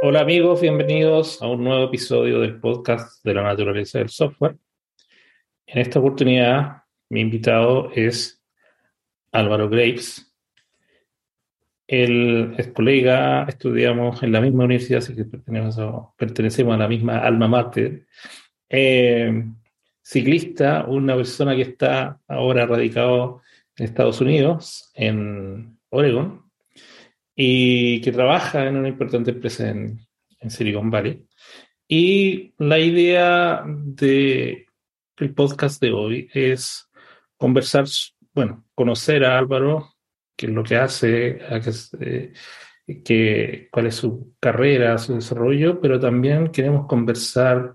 Hola amigos, bienvenidos a un nuevo episodio del podcast de la naturaleza del software. En esta oportunidad, mi invitado es Álvaro Graves. Él es colega, estudiamos en la misma universidad, así que pertenecemos, pertenecemos a la misma alma mater. Eh, ciclista, una persona que está ahora radicado en Estados Unidos, en Oregon, y que trabaja en una importante empresa en, Silicon Valley. Y la idea del podcast de hoy es conversar, bueno, conocer a Álvaro, qué es lo que hace, a qué, cuál es su carrera, su desarrollo, pero también queremos conversar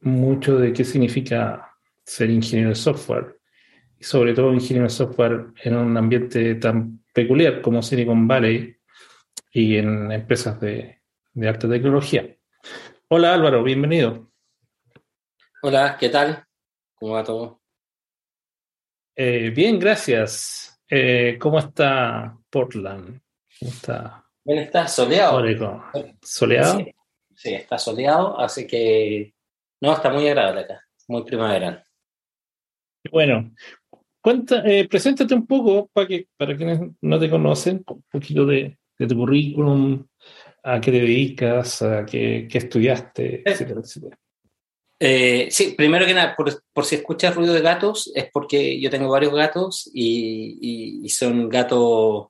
mucho de qué significa ser ingeniero de software, y sobre todo ingeniero de software en un ambiente tan peculiar como Silicon Valley y en empresas de, de alta tecnología. Hola Álvaro, bienvenido. Hola, ¿qué tal? ¿Cómo va todo? Eh, bien, gracias. Eh, ¿Cómo está Portland? ¿Cómo está? Bien, está soleado. ¿Soleado? Sí, está soleado, así que no, está muy agradable acá, muy primaveral. Bueno, Cuenta, eh, preséntate un poco para que para quienes no te conocen, un poquito de, tu currículum, a qué te dedicas, a qué, estudiaste, eh, etcétera, etcétera. Eh, sí, primero que nada, por, si escuchas ruido de gatos, es porque yo tengo varios gatos y, son gatos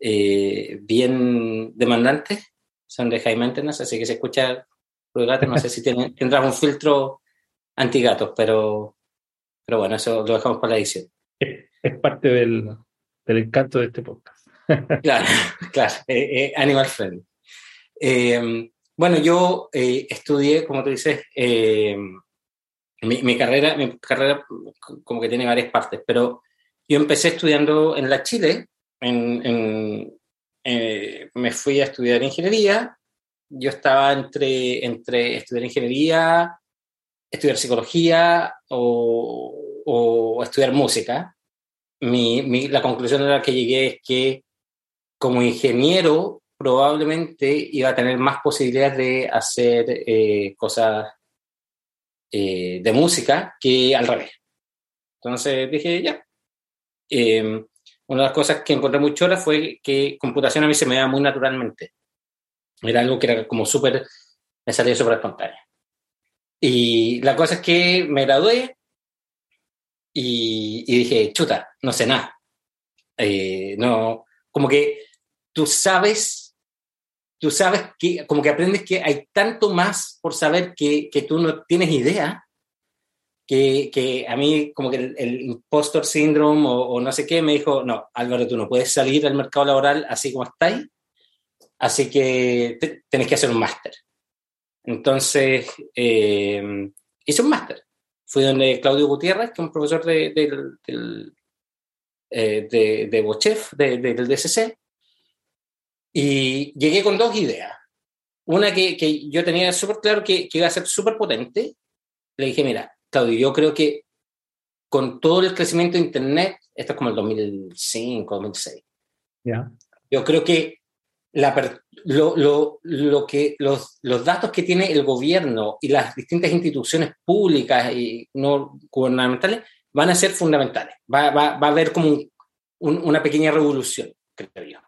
bien demandantes, son de high maintenance, así que si escucha ruido de gatos, no sé si tendrás un filtro anti-gatos, pero pero bueno, eso lo dejamos para la edición. Es parte del, encanto de este podcast. claro, claro, eh, eh, Animal Friendly. Em, bueno, yo eh, estudié, como tú dices, em, mi, carrera, mi carrera como que tiene varias partes, pero yo empecé estudiando en la Chile, en, me fui a estudiar ingeniería, yo estaba entre, entre estudiar ingeniería, estudiar psicología o, estudiar música, mi, la conclusión a la que llegué es que como ingeniero probablemente iba a tener más posibilidades de hacer eh, cosas eh, de música que al revés. Entonces dije, ya. Em, una de las cosas que encontré muy chora fue que computación a mí se me da muy naturalmente. Era algo que era como súper, me salía súper espontáneo. Y la cosa es que me gradué y, dije, chuta, no sé nada. Eh, no, como que tú sabes, tú sabes que, como que aprendes que hay tanto más por saber que, que tú no tienes idea, que, que a mí como que el, impostor syndrome o, no sé qué me dijo, no, Álvaro, tú no puedes salir al mercado laboral así como estáis, así que tenés que hacer un máster. Entonces, eh, hice un máster. Fui donde Claudio Gutiérrez, que es un profesor de, de, eh, de, de Bochef, del DCC, y llegué con dos ideas. Una que, que yo tenía súper claro que, que, iba a ser súper potente. Le dije, mira, Claudio, yo creo que con todo el crecimiento de Internet, esto es como el 2005, 2006, ya yo creo que lo, lo, lo, que, los, los, datos que tiene el gobierno y las distintas instituciones públicas y no gubernamentales van a ser fundamentales. Va, va, va a haber como una pequeña revolución, creo.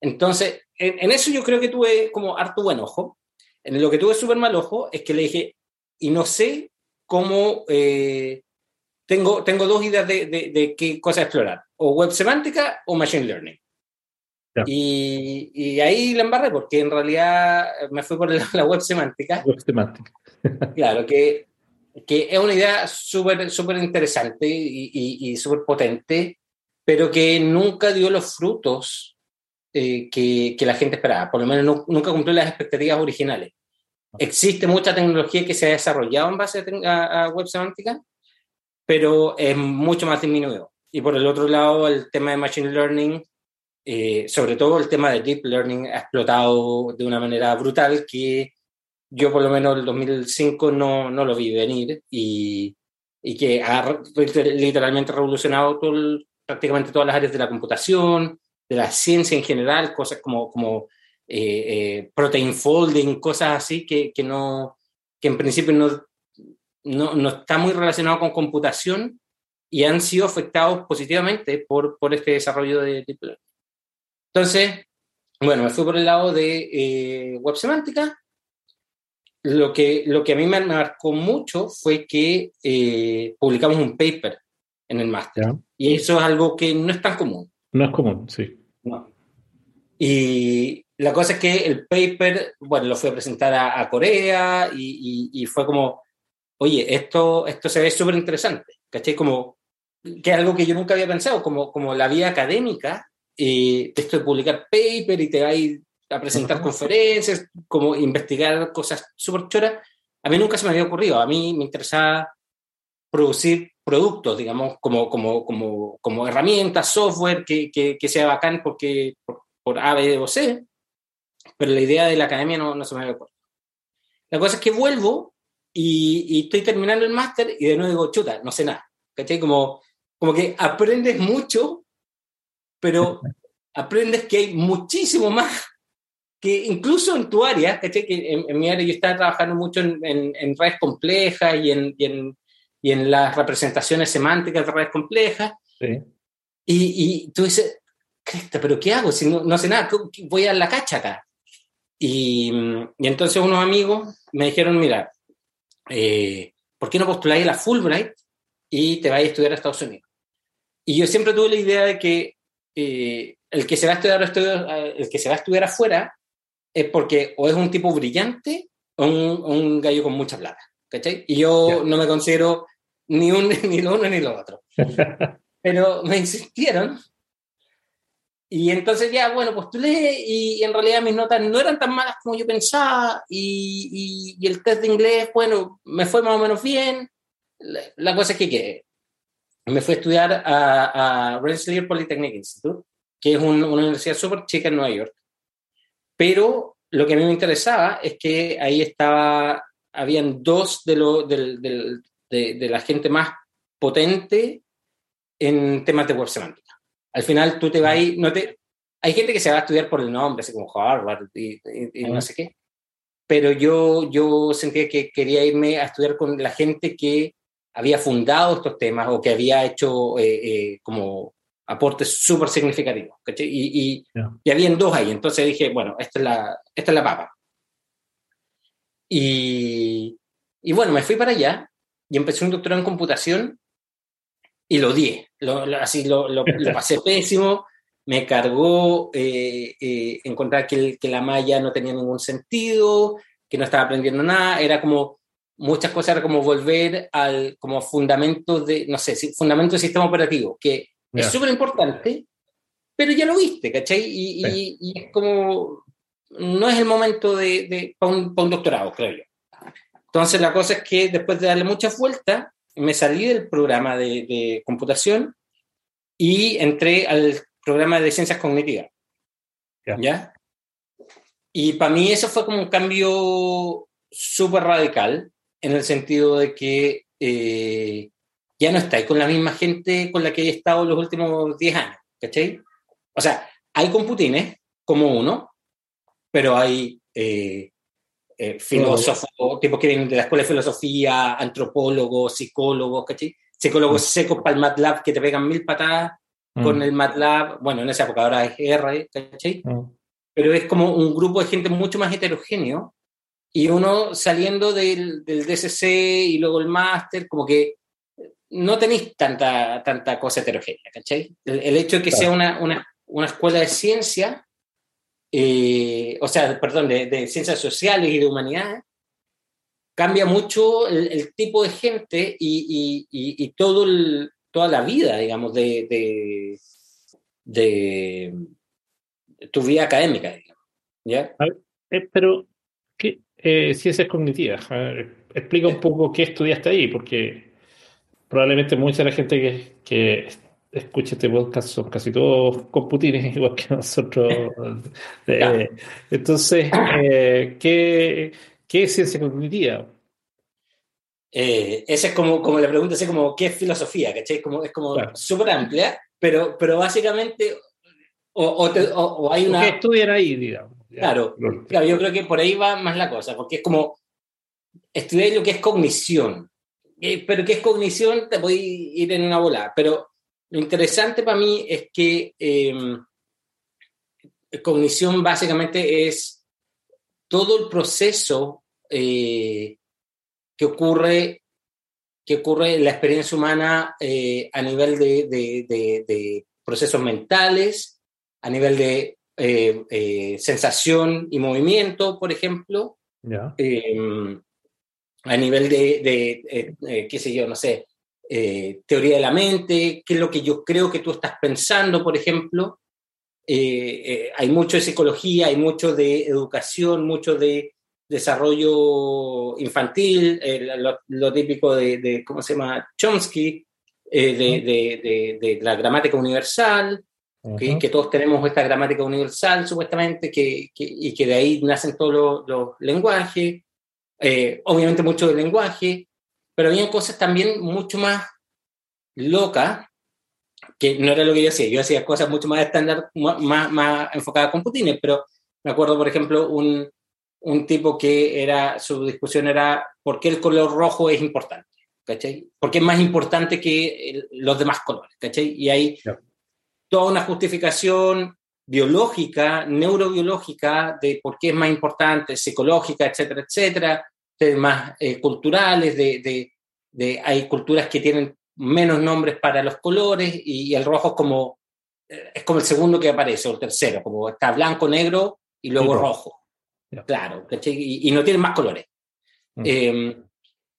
Entonces, en, eso yo creo que tuve como harto buen ojo. En lo que tuve súper mal ojo es que le dije, y no sé cómo, eh, tengo, tengo dos ideas de, de, de qué cosa explorar, o web semántica o machine learning. Y, y, ahí la embarré porque en realidad me fui por la, web semántica. Web semántica. claro, que, que es una idea súper súper interesante y, y, y súper potente, pero que nunca dio los frutos eh, que, que, la gente esperaba. Por lo menos nunca cumplió las expectativas originales. Existe mucha tecnología que se ha desarrollado en base a, a web semántica, pero es mucho más disminuido. Y por el otro lado, el tema de Machine Learning eh, sobre todo el tema de Deep Learning ha explotado de una manera brutal que yo por lo menos en el 2005 no, no lo vi venir y, y, que ha literalmente revolucionado todo prácticamente todas las áreas de la computación, de la ciencia en general, cosas como, como protein folding, cosas así que, que, no, que en principio no, no, no, está muy relacionado con computación y han sido afectados positivamente por, por este desarrollo de Deep Learning. Entonces, bueno, me fui por el lado de web semántica lo que, lo que a mí me marcó mucho fue que eh, publicamos un paper en el máster. Y eso es algo que no es tan común. No es común, sí. Y la cosa es que el paper, bueno, lo fui a presentar a, Corea y, y, fue como, oye, esto, esto se ve súper interesante, ¿cachai? Como que es algo que yo nunca había pensado, como, como la vía académica, eh, esto de publicar paper y te va a presentar conferencias, como investigar cosas súper choras, a mí nunca se me había ocurrido. A mí me interesaba producir productos, digamos, como, como, como, como herramientas, software que, que, sea bacán porque, por, A, B o C, pero la idea de la academia no, no se me había ocurrido. La cosa es que vuelvo y, y estoy terminando el máster y de nuevo digo, chuta, no sé nada. ¿Cachai? Como, como que aprendes mucho, pero aprendes que hay muchísimo más que incluso en tu área, Que en, mi área yo estaba trabajando mucho en, en, redes complejas y en, y en, y en las representaciones semánticas de redes complejas. Sí. Y, y, tú dices, pero ¿qué hago? Si no, no sé nada, voy a la cacha acá. Y, y entonces unos amigos me dijeron, mira, eh, ¿por qué no postuláis a la Fulbright y te vais a estudiar a Estados Unidos? Y yo siempre tuve la idea de que eh, el que se va a estudiar, el que se va a estudiar afuera es porque o es un tipo brillante o un, gallo con mucha plata, ¿cachai? Y yo no me considero ni, un, ni lo uno ni lo otro. Pero me insistieron y entonces ya, bueno, postulé y en realidad mis notas no eran tan malas como yo pensaba y, y, el test de inglés, bueno, me fue más o menos bien. La, cosa es que, me fui a estudiar a, a Rensselaer Polytechnic Institute, que es una universidad súper chica en Nueva York. Pero lo que a mí me interesaba es que ahí estaba, habían dos de, lo, de, de, la gente más potente en temas de web semántica. Al final tú te vas ahí, no te, hay gente que se va a estudiar por el nombre, así como Harvard y, no sé qué, pero yo, yo sentía que quería irme a estudiar con la gente que había fundado estos temas o que había hecho eh, eh, como aportes súper significativos. Y, y, y, habían dos ahí, entonces dije, bueno, esta es la, esta es la papa. Y, y bueno, me fui para allá y empecé un doctorado en computación y lo di, lo, así lo, lo, pasé pésimo, me cargó eh, eh, encontrar que, que la malla no tenía ningún sentido, que no estaba aprendiendo nada, era como muchas cosas, era como volver al como fundamento de, no sé, fundamento del sistema operativo, que es súper importante, pero ya lo viste, ¿cachai? Y, y, es como, no es el momento de, de para, un, doctorado, creo yo. Entonces la cosa es que después de darle muchas vueltas, me salí del programa de, de computación y entré al programa de ciencias cognitivas. ¿Ya? Y para mí eso fue como un cambio súper radical, en el sentido de que eh, ya no estáis con la misma gente con la que he estado los últimos 10 años, ¿cachai? O sea, hay computines como uno, pero hay eh, eh, filósofos, tipos que vienen de la escuela de filosofía, antropólogos, psicólogos, ¿cachai? Psicólogos mm. secos para el MATLAB que te pegan mil patadas con mm. el MATLAB, bueno, en esa época ahora es R, ¿cachai? Mm. Pero es como un grupo de gente mucho más heterogéneo y uno saliendo del, del DCC y luego el máster, como que no tenéis tanta, tanta cosa heterogénea, ¿cachai? El, hecho de que sea una, una, una, escuela de ciencia, eh, o sea, perdón, de, de, ciencias sociales y de humanidades, cambia mucho el, tipo de gente y, y, y todo toda la vida, digamos, de, de, de, tu vida académica, digamos. ¿ya? Eh, pero, ¿qué, eh, ciencias cognitivas? explica un poco qué estudiaste ahí, porque probablemente mucha de la gente que, que escuche este podcast son casi todos computines igual que nosotros. Eh, entonces, eh, ¿qué, ¿qué, es ciencia cognitiva? Eh, esa es como, como la pregunta, es como, ¿qué es filosofía? ¿cachai? Como, es como súper amplia, pero, pero básicamente, o, o, hay una... ¿Qué estudian ahí, digamos? Claro, claro, yo creo que por ahí va más la cosa, porque es como estudiar lo que es cognición. Eh, pero ¿qué es cognición? Te podéis ir en una bola. Pero lo interesante para mí es que em, cognición básicamente es todo el proceso eh, que ocurre que ocurre en la experiencia humana eh, a nivel de, procesos mentales, a nivel de eh, sensación y movimiento, por ejemplo, em, a nivel de, qué sé yo, no sé, teoría de la mente, qué es lo que yo creo que tú estás pensando, por ejemplo. hay mucho de psicología, hay mucho de educación, mucho de desarrollo infantil, eh, lo, típico de, ¿cómo se llama? Chomsky, eh, de, la gramática universal, que, todos tenemos esta gramática universal supuestamente, que, y que de ahí nacen todos los, lenguajes, eh, obviamente mucho del lenguaje, pero había cosas también mucho más locas, que no era lo que yo hacía, yo hacía cosas mucho más estándar, más, más enfocadas con Putin, pero me acuerdo, por ejemplo, un, un tipo que era, su discusión era por qué el color rojo es importante, ¿cachai? Porque es más importante que los demás colores, ¿cachai? Y hay toda una justificación biológica, neurobiológica, de por qué es más importante, psicológica, etcétera, etcétera, temas eh, culturales, de, de, hay culturas que tienen menos nombres para los colores y, el rojo es como, eh, es como el segundo que aparece, o el tercero, como está blanco, negro y luego rojo. Claro, y, no tienen más colores. Mm. Em,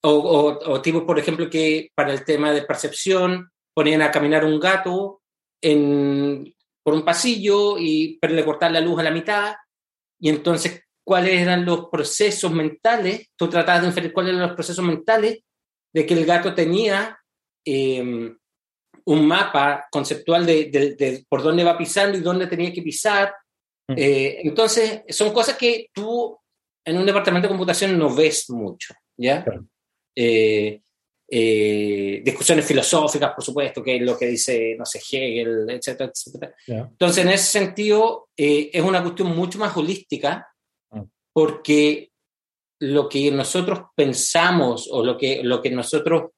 o, tipos, por ejemplo, que para el tema de percepción ponían a caminar un gato en, por un pasillo y pero le cortar la luz a la mitad. Y entonces, ¿cuáles eran los procesos mentales? Tú tratabas de inferir cuáles eran los procesos mentales de que el gato tenía em, un mapa conceptual de, de, por dónde va pisando y dónde tenía que pisar eh, entonces, son cosas que tú en un departamento de computación no ves mucho, ¿ya? Eh, eh, discusiones filosóficas, por supuesto, que es lo que dice, no sé, Hegel, etcétera, etcétera. Entonces, en ese sentido, es una cuestión mucho más holística, ah. porque lo que nosotros pensamos o lo que, lo que nosotros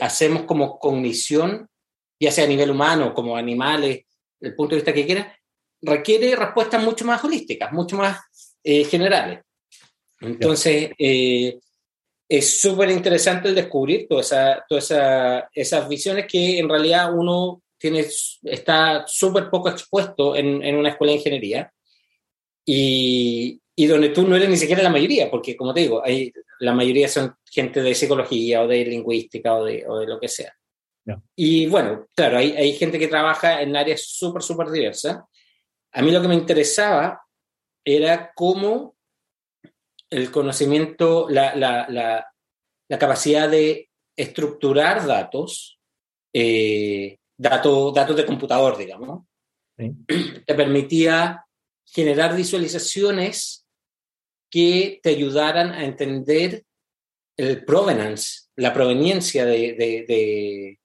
hacemos como cognición, ya sea a nivel humano, como animales, el punto de vista que quieras, requiere respuestas mucho más holísticas, mucho más eh, generales. Entonces, eh, es súper interesante el descubrir todas esa, esas visiones que en realidad uno tiene, está súper poco expuesto en, en, una escuela de ingeniería. Y, y, donde tú no eres ni siquiera la mayoría, porque como te digo, hay, la mayoría son gente de psicología o de lingüística o de, o de lo que sea. Y bueno, claro, hay, hay gente que trabaja en áreas súper, súper diversas. A mí lo que me interesaba era cómo el conocimiento, la, capacidad de estructurar datos, eh, datos de computador, digamos, te permitía generar visualizaciones que te ayudaran a entender el provenance, la proveniencia de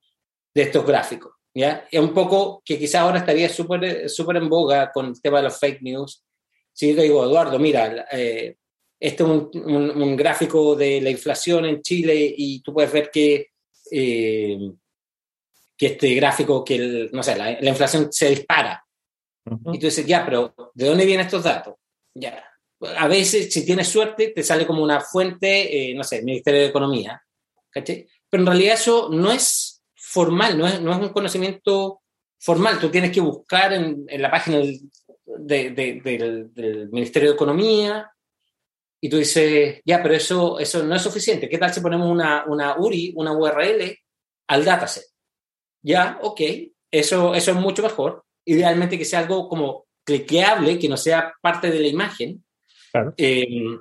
estos gráficos. ¿ya? Es un poco que quizás ahora estaría súper súper en boga con el tema de los fake news. Si yo te digo, Eduardo, mira, eh, este es un, un, gráfico de la inflación en Chile y tú puedes ver que, eh, que este gráfico, que no sé, la, inflación se dispara. Y tú dices, ya, pero ¿de dónde vienen estos datos? Ya. A veces, si tienes suerte, te sale como una fuente, eh, no sé, Ministerio de Economía. ¿cachai? Pero en realidad eso no es formal, no es, no es un conocimiento formal. Tú tienes que buscar en, en la página del, del, Ministerio de Economía y tú dices, ya, pero eso, eso no es suficiente. ¿Qué tal si ponemos una, una URI, una URL al dataset? Ya, ok, eso, eso es mucho mejor. Idealmente que sea algo como cliqueable, que no sea parte de la imagen. Em,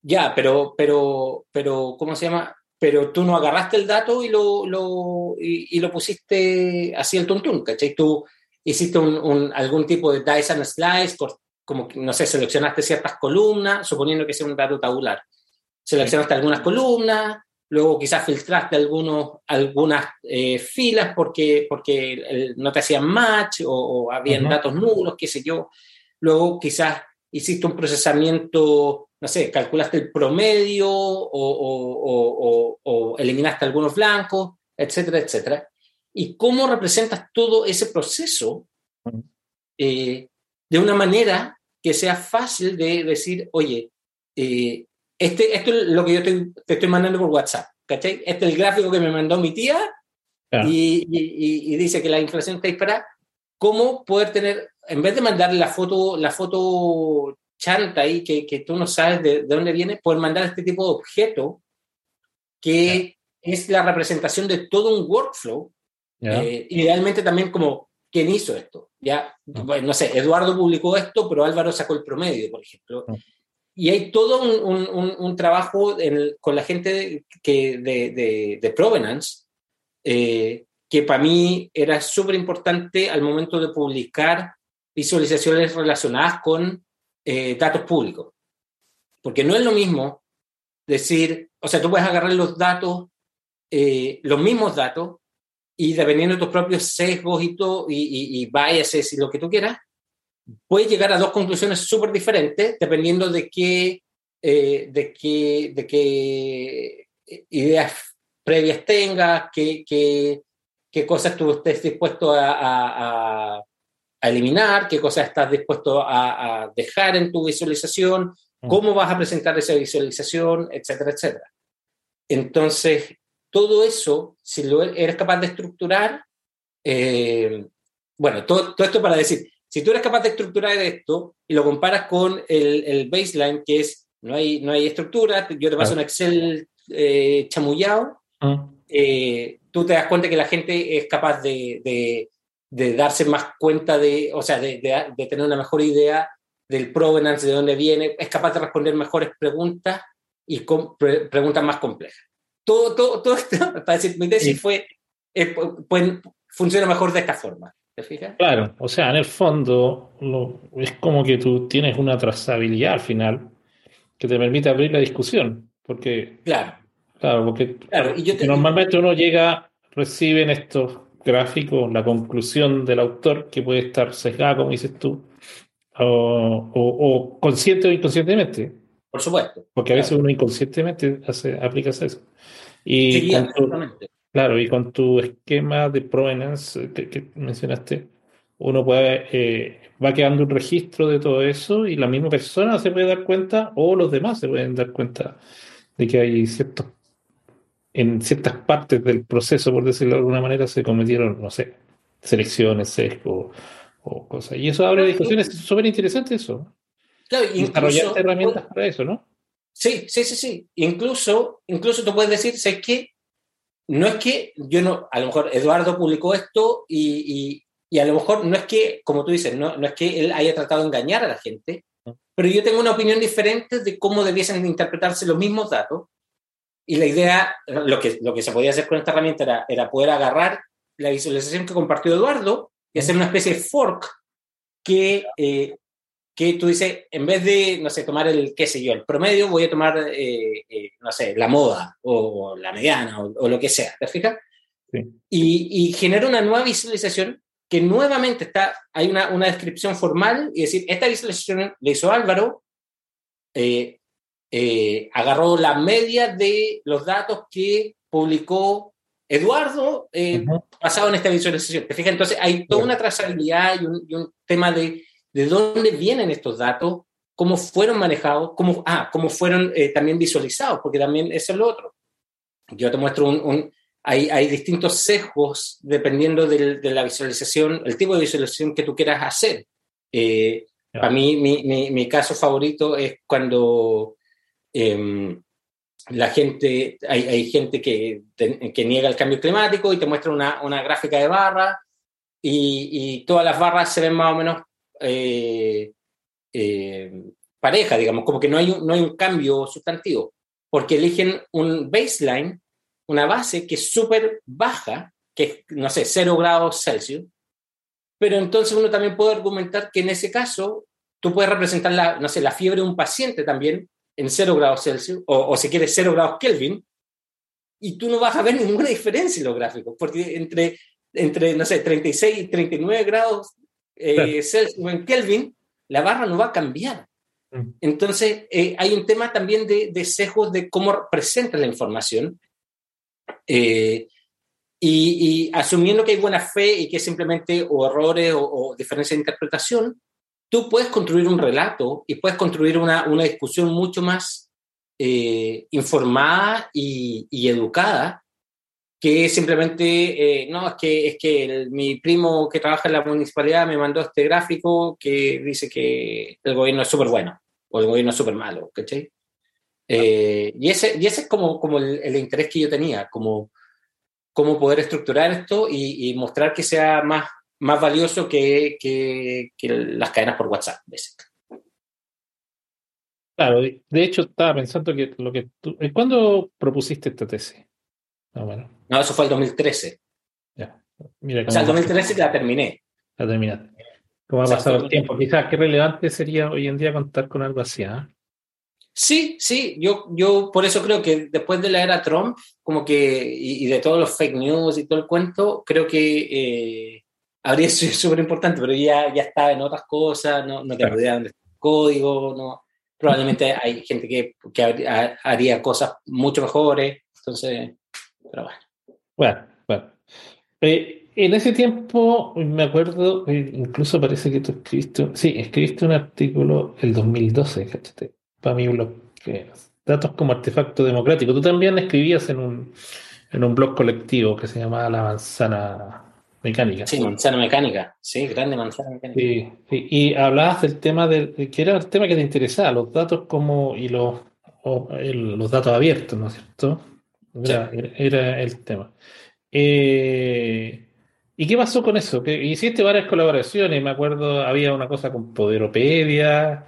ya, pero, pero, pero, ¿cómo se llama? pero tú no agarraste el dato y lo, lo, y, lo pusiste así el tuntún, ¿cachai? Tú hiciste un, algún tipo de dice and slice, como, no sé, seleccionaste ciertas columnas, suponiendo que sea un dato tabular. Seleccionaste algunas columnas, luego quizás filtraste algunos, algunas eh, filas porque, porque no te hacían match o, habían datos nulos, qué sé yo. luego quizás hiciste un procesamiento, no sé, calculaste el promedio o, eliminaste algunos blancos, etcétera, etcétera. Y cómo representas todo ese proceso eh, de una manera que sea fácil de decir, oye, eh, este, esto es lo que yo te, estoy mandando por WhatsApp, ¿cachai? Este es el gráfico que me mandó mi tía y, dice que la inflación está disparada. ¿Cómo poder tener, en vez de mandarle la foto, la foto chanta ahí, que, que tú no sabes de, dónde viene, poder mandar este tipo de objeto que es la representación de todo un workflow. Eh, idealmente también como quién hizo esto. Ya, bueno, no sé, Eduardo publicó esto, pero Álvaro sacó el promedio, por ejemplo. Y hay todo un, un, un trabajo con la gente que, de, de, de Provenance, eh, que para mí era súper importante al momento de publicar visualizaciones relacionadas con eh, datos públicos. Porque no es lo mismo decir, o sea, tú puedes agarrar los datos, eh, los mismos datos, y dependiendo de tus propios sesgos y, todo, y, y, biases y lo que tú quieras, puedes llegar a dos conclusiones súper diferentes dependiendo de qué, de qué, de qué ideas previas tengas, qué, qué, qué cosas tú estés dispuesto a, a, a, eliminar, qué cosas estás dispuesto a, dejar en tu visualización, mm. cómo vas a presentar esa visualización, etcétera, etcétera. Entonces, todo eso, si lo eres capaz de estructurar, eh, bueno, todo, todo, esto para decir, si tú eres capaz de estructurar esto y lo comparas con el, el baseline, que es, no hay, no hay estructura, yo te paso un Excel eh, chamullado, Ah. Eh, tú te das cuenta que la gente es capaz de, de, darse más cuenta de, o sea, de, de, tener una mejor idea del provenance, de dónde viene, es capaz de responder mejores preguntas y con, preguntas más complejas. Todo, todo, todo esto, para decir, mi tesis fue, eh, pues, funciona mejor de esta forma. ¿Te fijas? Claro, o sea, en el fondo es como que tú tienes una trazabilidad al final que te permite abrir la discusión, porque claro. Claro, porque, normalmente uno llega, recibe en estos gráficos la conclusión del autor que puede estar sesgada, como dices tú, o, consciente o inconscientemente. Por supuesto. Porque a veces uno inconscientemente hace, aplica eso. Y claro, y con tu esquema de provenance eh, que, mencionaste, uno puede, eh, va quedando un registro de todo eso y la misma persona se puede dar cuenta o los demás se pueden dar cuenta de que hay ciertos en ciertas partes del proceso, por decirlo de alguna manera, se cometieron, no sé, selecciones, o cosas. Y eso abre discusiones, es súper interesante eso. Claro, Desarrollar herramientas para eso, ¿no? Sí, sí, sí, sí. Incluso, incluso tú puedes decir, sé que no es que yo no, a lo mejor Eduardo publicó esto y, y, a lo mejor no es que, como tú dices, no, no es que él haya tratado de engañar a la gente, pero yo tengo una opinión diferente de cómo debiesen interpretarse los mismos datos y la idea, lo que, lo que se podía hacer con esta herramienta era, era poder agarrar la visualización que compartió Eduardo y hacer una especie de fork que, eh, que tú dices, en vez de, no sé, tomar el, qué sé yo, el promedio, voy a tomar, eh, eh, no sé, la moda o, la mediana o, lo que sea, ¿te fijas? Y, y, genera una nueva visualización que nuevamente está, hay una, una descripción formal y decir, esta visualización le hizo Álvaro, eh, eh, agarró la media de los datos que publicó Eduardo eh, basado en esta visualización. ¿Te fijas? Entonces hay toda una trazabilidad y un, tema de, de dónde vienen estos datos, cómo fueron manejados, cómo, ah, cómo fueron eh, también visualizados, porque también eso es lo otro. Yo te muestro un... hay, hay, distintos sesgos dependiendo de la visualización, el tipo de visualización que tú quieras hacer. Eh, Para mí, mi, mi, mi, caso favorito es cuando Em, la gente, hay, hay gente que, que, niega el cambio climático y te muestra una, una gráfica de barras y, y, todas las barras se ven más o menos eh, eh, pareja, digamos, como que no hay, un, no hay un cambio sustantivo, porque eligen un baseline, una base que es súper baja, que es, no sé, 0 grados Celsius, pero entonces uno también puede argumentar que en ese caso tú puedes representar la, no sé, la fiebre de un paciente también en 0 grados Celsius, o, si quieres 0 grados Kelvin, y tú no vas a ver ninguna diferencia en los gráficos, porque entre, entre no sé, 36 y 39 grados eh, Celsius en Kelvin, la barra no va a cambiar. Mm. Entonces, eh, hay un tema también de, de sesgos de cómo presenta la información. Eh, y, y, asumiendo que hay buena fe y que simplemente o errores o, o diferencias de interpretación, tú puedes construir un relato y puedes construir una, una discusión mucho más eh, informada y, y, educada que simplemente, eh, no, es que, es que el, mi primo que trabaja en la municipalidad me mandó este gráfico que dice que el gobierno es súper bueno o el gobierno es súper malo, ¿cachai? Eh, y, ese, y ese es como, como el, el, interés que yo tenía, como cómo poder estructurar esto y, y mostrar que sea más, más valioso que, que, que las cadenas por WhatsApp. Básicamente. Claro, de hecho estaba pensando que lo que tú... ¿Cuándo propusiste esta tesis? No, bueno. no eso fue el 2013. Ya. Mira o sea, el 2013 la terminé. La terminaste. ¿Cómo ha pasado el tiempo? Quizás qué relevante sería hoy en día contar con algo así, ¿eh? Sí, sí, yo, yo por eso creo que después de la era Trump, como que, y, y de todos los fake news y todo el cuento, creo que eh, habría sido súper importante, pero ya, ya estaba en otras cosas, no, no te claro. rodeaban de código, no, probablemente hay gente que, que, haría cosas mucho mejores, entonces, pero bueno. Bueno, bueno. Eh, en ese tiempo, me acuerdo, incluso parece que tú escribiste, sí, escribiste un artículo el 2012, ¿cachate? Para mi blog, que datos como artefacto democrático. Tú también escribías en un, en un blog colectivo que se llamaba La Manzana Mecánica. Sí, manzana mecánica, sí, grande manzana mecánica. Sí, sí. Y hablabas del tema del, que era el tema que te interesaba, los datos como y los, o el, los datos abiertos, ¿no es cierto? Era, el tema. Eh, ¿Y qué pasó con eso? Que hiciste varias colaboraciones, me acuerdo, había una cosa con Poderopedia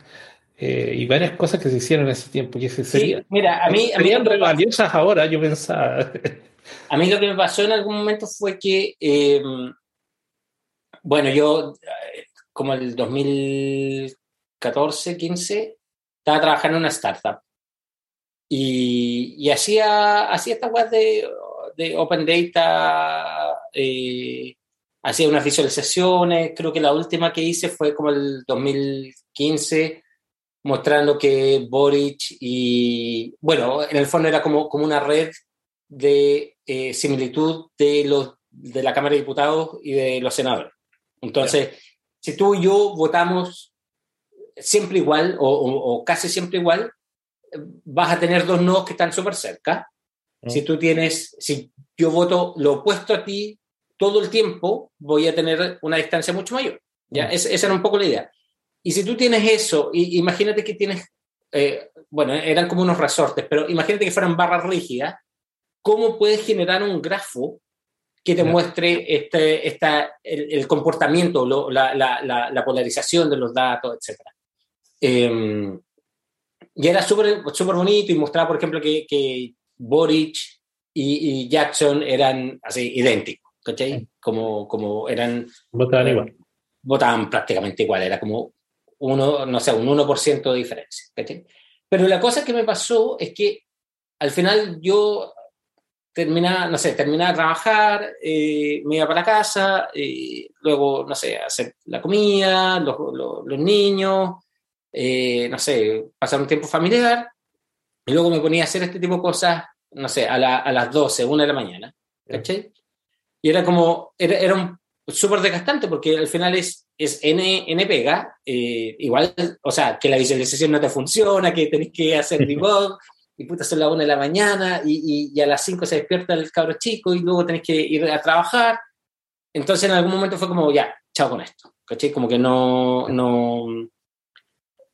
eh, y varias cosas que se hicieron en ese tiempo. Que se sería, sí, mira, a mí, serían a mí valiosas ahora, yo pensaba. A mí lo que me pasó en algún momento fue que, eh, bueno, yo, como el 2014, 15, estaba trabajando en una startup y, y hacía, hacía esta web de, de Open Data, eh, hacía unas visualizaciones, creo que la última que hice fue como el 2015, mostrando que Boric y, bueno, en el fondo era como, como una red de eh, similitud de, los, de la Cámara de Diputados y de los senadores. Entonces, si tú y yo votamos siempre igual o, o, o, casi siempre igual, vas a tener dos nodos que están súper cerca. Mm. Si tú tienes, si yo voto lo opuesto a ti todo el tiempo, voy a tener una distancia mucho mayor. ¿ya? Mm. Es, esa era un poco la idea. Y si tú tienes eso, y, imagínate que tienes, eh, bueno, eran como unos resortes, pero imagínate que fueran barras rígidas, ¿cómo puedes generar un grafo que te muestre este, esta, el, el comportamiento, lo, la, la, la, la, polarización de los datos, etc. Eh, y era súper super bonito y mostraba, por ejemplo, que, que Boric y, y, Jackson eran así idénticos, ¿cachai? Como, como eran... Votaban eh, igual. Votaban prácticamente igual, era como uno, no sé, un 1% de diferencia, ¿cachai? Pero la cosa que me pasó es que al final yo terminaba, no sé, terminaba de trabajar, eh, me iba para casa, eh, luego, no sé, hacer la comida, los, los, los niños, eh, no sé, pasar un tiempo familiar, y luego me ponía a hacer este tipo de cosas, no sé, a, la, a las 12, 1 de la mañana, ¿cachai? Y era como, era, era un súper desgastante porque al final es, es N, N pega, eh, igual, o sea, que la visualización no te funciona, que tenés que hacer debug, y puta, son las 1 de la mañana, y, y, y, a las 5 se despierta el cabro chico, y luego tenés que ir a trabajar. Entonces en algún momento fue como, ya, chao con esto, ¿cachai? Como que no, no,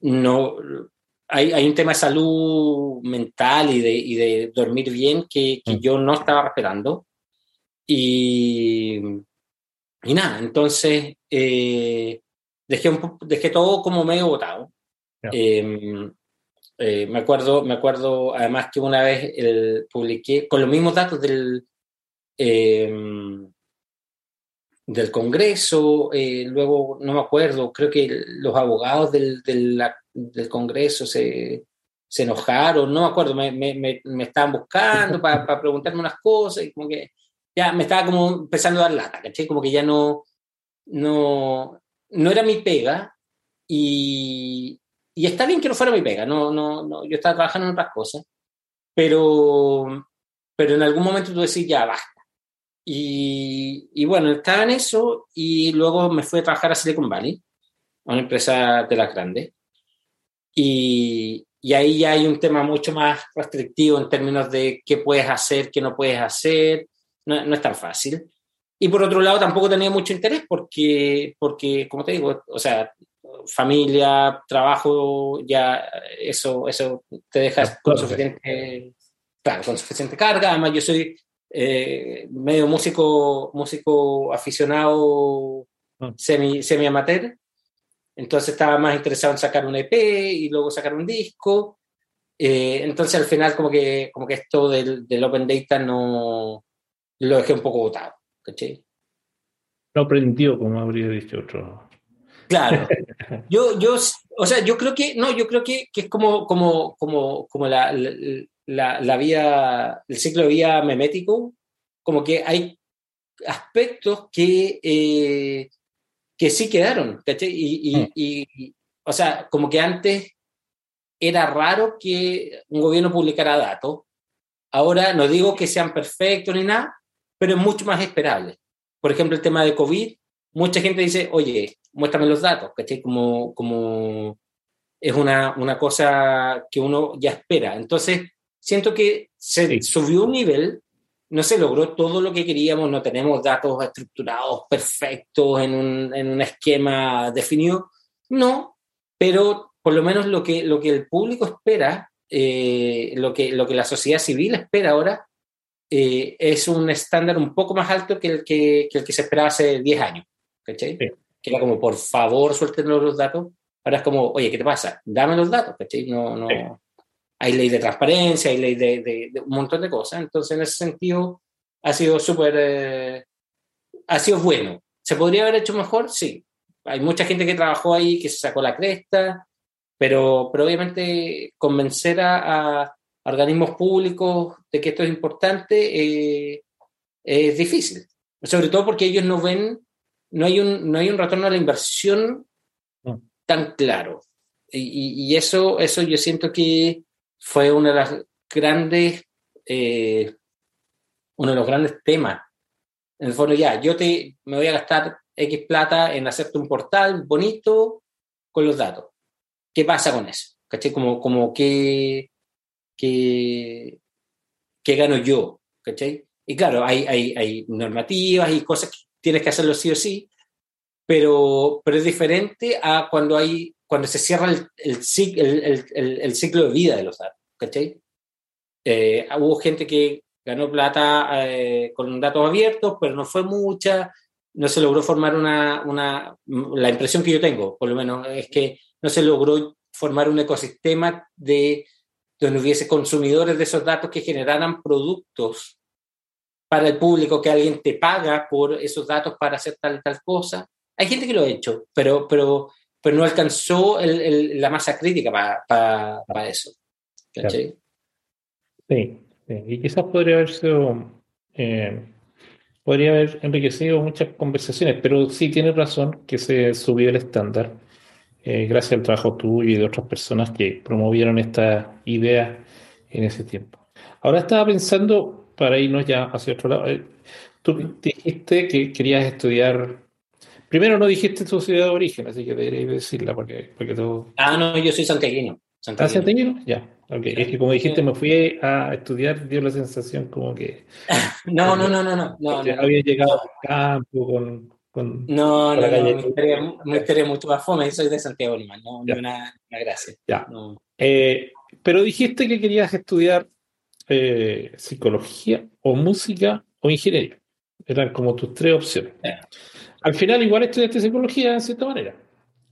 no, hay, hay un tema de salud mental y de, y de dormir bien que, que yo no estaba respetando. Y, y nada, entonces eh, dejé, un, dejé todo como medio botado. Yeah. Eh, eh, me, acuerdo, me acuerdo además que una vez el, publiqué con los mismos datos del, eh, del Congreso, eh, luego no me acuerdo, creo que los abogados del, del, del Congreso se, se, enojaron, no me acuerdo, me, me, me estaban buscando para, para, preguntarme unas cosas y como que ya me estaba como empezando a dar lata, ¿caché? Como que ya no, no, no era mi pega y, y, está bien que no fuera mi pega, no, no, no, yo estaba trabajando en otras cosas, pero, pero en algún momento tú decís, ya, basta. Y, y, bueno, estaba en eso y luego me fui a trabajar a Silicon Valley, a una empresa de las grandes. Y, y ahí ya hay un tema mucho más restrictivo en términos de qué puedes hacer, qué no puedes hacer. No, no, es tan fácil. Y por otro lado, tampoco tenía mucho interés porque, porque, como te digo, o sea, familia, trabajo, ya eso, eso te deja con suficiente, claro, con suficiente carga. Además, yo soy eh, medio músico, músico aficionado, ah. semi, semi amateur. Entonces estaba más interesado en sacar un EP y luego sacar un disco. Eh, entonces al final como que, como que esto del, del, Open Data no lo dejé un poco botado. ¿cachai? No aprendió, como habría dicho otro. Claro. Yo, yo, o sea, yo creo que, no, yo creo que, que es como, como, como, como la, la, la, vía, el ciclo de vida memético, como que hay aspectos que, eh, que sí quedaron, ¿cachai? Y, mm. y, o sea, como que antes era raro que un gobierno publicara datos. Ahora no digo que sean perfectos ni nada, pero es mucho más esperable. Por ejemplo, el tema de COVID, mucha gente dice, oye, muéstrame los datos, ¿cachai? Como, como es una, una cosa que uno ya espera. Entonces, siento que se subió un nivel no se logró todo lo que queríamos, no tenemos datos estructurados perfectos en un, en un esquema definido, no, pero por lo menos lo que, lo que el público espera, eh, lo, que, lo que la sociedad civil espera ahora, eh, es un estándar un poco más alto que el que, que el que se esperaba hace 10 años, ¿cachai? Que era como, por favor, suéltenos los datos. Ahora es como, oye, ¿qué te pasa? Dame los datos, ¿cachai? No, no, hay ley de transparencia, hay ley de, un montón de cosas. Entonces, en ese sentido, ha sido súper, eh, ha sido bueno. ¿Se podría haber hecho mejor? Sí. Hay mucha gente que trabajó ahí, que se sacó la cresta, pero, pero obviamente convencer a, organismos públicos de que esto es importante eh, es difícil. Sobre todo porque ellos no ven, no hay un, no hay un retorno a la inversión mm. tan claro. Y, y, eso, eso yo siento que fue una de las grandes, eh, uno de los grandes temas. En el fondo, ya, yo te, me voy a gastar X plata en hacerte un portal bonito con los datos. ¿Qué pasa con eso? ¿Caché? Como, como que, que, que gano yo, ¿cachai? Y claro, hay, hay, hay normativas y cosas que tienes que hacerlo sí o sí, pero, pero es diferente a cuando hay cuando se cierra el, el, el, el ciclo de vida de los datos, ¿cachai? Eh, hubo gente que ganó plata eh, con datos abiertos, pero no fue mucha, no se logró formar una, una, la impresión que yo tengo, por lo menos, es que no se logró formar un ecosistema de donde hubiese consumidores de esos datos que generaran productos para el público, que alguien te paga por esos datos para hacer tal tal cosa. Hay gente que lo ha hecho, pero, pero pero no alcanzó el, el, la masa crítica para pa, pa eso. ¿Cachai? Sí, sí, y quizás podría haber sido, eh, podría haber enriquecido muchas conversaciones, pero sí tiene razón que se subió el estándar eh, gracias al trabajo tuyo y de otras personas que promovieron esta idea en ese tiempo. Ahora estaba pensando, para irnos ya hacia otro lado, eh, tú dijiste que querías estudiar Primero no dijiste tu ciudad de origen, así que debería decirla porque, porque tú... Ah, no, yo soy santiaguino. ¿Ah, santiaguino? Ya. Okay. Es que como dijiste, me fui a estudiar, dio la sensación como que... no, no, no, no, no, no, Había llegado al campo con... con no, no, no, me estaría mucho más fome, soy de Santiago nomás, no, no una, una, gracia. Ya. Eh, pero dijiste que querías estudiar eh, psicología o música o ingeniería. Eran como tus tres opciones. Al final, igual estudiaste psicología de cierta manera.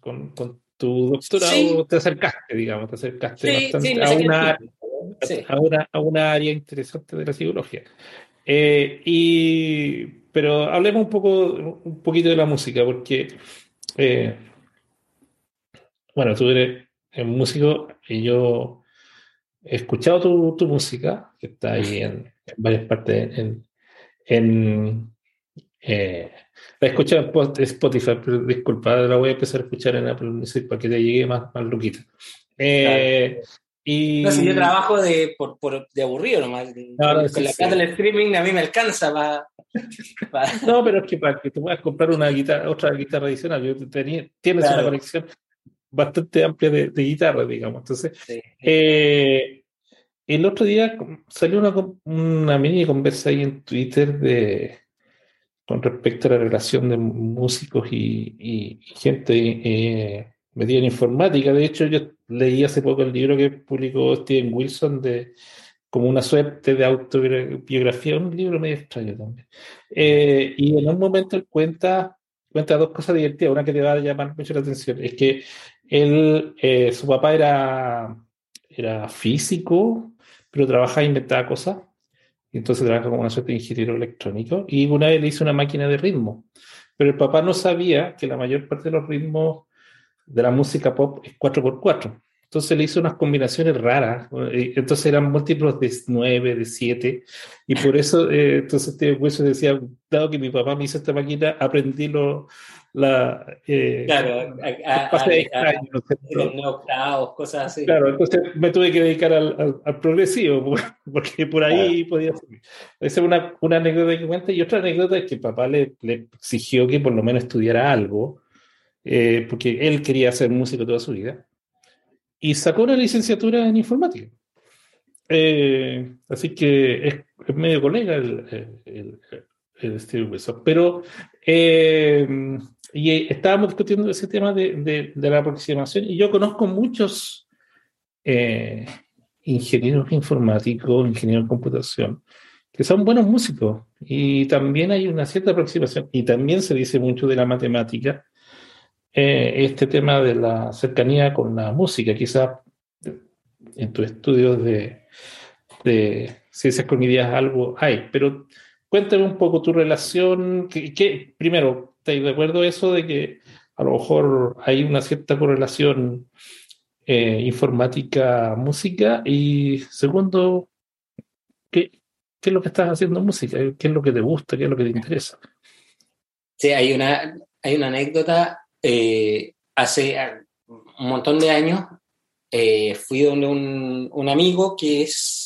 Con, con tu doctorado te acercaste, digamos, te acercaste bastante a, una, a, una, a, una, área interesante de la psicología. Eh, y, pero hablemos un poco, un poquito de la música, porque, eh, bueno, tú eres un músico y yo he escuchado tu, tu música, que está ahí en, en varias partes, en, en Eh, la escuché en Spotify, pero disculpa, la voy a empezar a escuchar en Apple Music para que te llegue más, más loquita. Eh, y... No, si yo trabajo de, por, por, de aburrido nomás. con la sí. del streaming a mí me alcanza para... No, pero es que para que te puedas comprar una guitarra, otra guitarra adicional, yo tenía, tienes una colección bastante amplia de, de guitarra, digamos. Entonces, sí. eh, el otro día salió una, una mini conversa ahí en Twitter de con respecto a la relación de músicos y, y gente eh, metida en informática. De hecho, yo leí hace poco el libro que publicó Steven Wilson de como una suerte de autobiografía, un libro medio extraño también. Eh, y en un momento él cuenta, cuenta dos cosas divertidas, una que te va a llamar mucho la atención, es que él, eh, su papá era, era físico, pero trabajaba e inventaba cosas y entonces trabaja como una suerte de ingeniero electrónico. Y una vez le hizo una máquina de ritmo. Pero el papá no sabía que la mayor parte de los ritmos de la música pop es 4x4. Entonces le hizo unas combinaciones raras. Entonces eran múltiplos de 9, de 7. Y por eso, eh, entonces este hueso decía, dado que mi papá me hizo esta máquina, aprendí lo, la... Eh, claro, a, cosas así. Claro, entonces me tuve que dedicar al, al, progresivo, porque por ahí podía ser. Esa es una, una anécdota que cuenta. Y otra anécdota es que papá le, le exigió que por lo menos estudiara algo, eh, porque él quería ser músico toda su vida y sacó una licenciatura en informática. Eh, así que es, es, medio colega el, el, el Steve Wilson. Pero eh, y estábamos discutiendo ese tema de, de, la aproximación y yo conozco muchos eh, ingenieros informáticos, ingenieros de computación, que son buenos músicos y también hay una cierta aproximación y también se dice mucho de la matemática eh, este tema de la cercanía con la música. Quizás en tus estudios de, de ciencias cognitivas algo hay, pero cuéntame un poco tu relación. Que, primero, ¿estáis de acuerdo eso de que a lo mejor hay una cierta correlación eh, informática-música? Y segundo, ¿qué, ¿qué es lo que estás haciendo en música? ¿Qué es lo que te gusta? ¿Qué es lo que te interesa? Sí, hay una, hay una anécdota eh, hace un montón de años eh, fui donde un, un, amigo que es,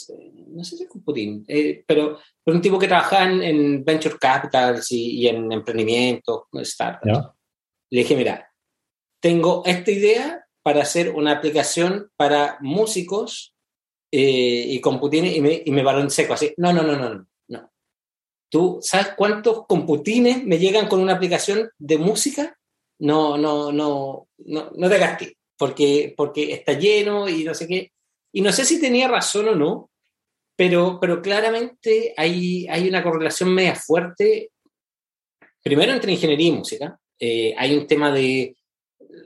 no sé si es Putin, eh, pero, pero, un tipo que trabaja en, en Venture Capital y, y, en emprendimiento, startups. ¿Ya? Le dije, mira, tengo esta idea para hacer una aplicación para músicos eh, y computines y me, y me paró en seco, así, no, no, no, no, no. ¿Tú sabes cuántos computines me llegan con una aplicación de música? no, no, no, no, no te gastes, porque, porque está lleno y no sé qué. Y no sé si tenía razón o no, pero, pero claramente hay, hay una correlación media fuerte, primero entre ingeniería y música. Eh, hay un tema de,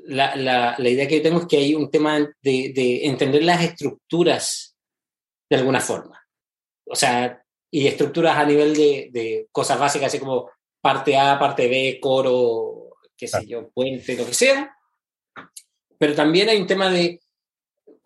la, la, la, idea que yo tengo es que hay un tema de, de, entender las estructuras de alguna forma. O sea, y estructuras a nivel de, de cosas básicas, así como parte A, parte B, coro, qué sé yo, puente, lo que sea. Pero también hay un tema de,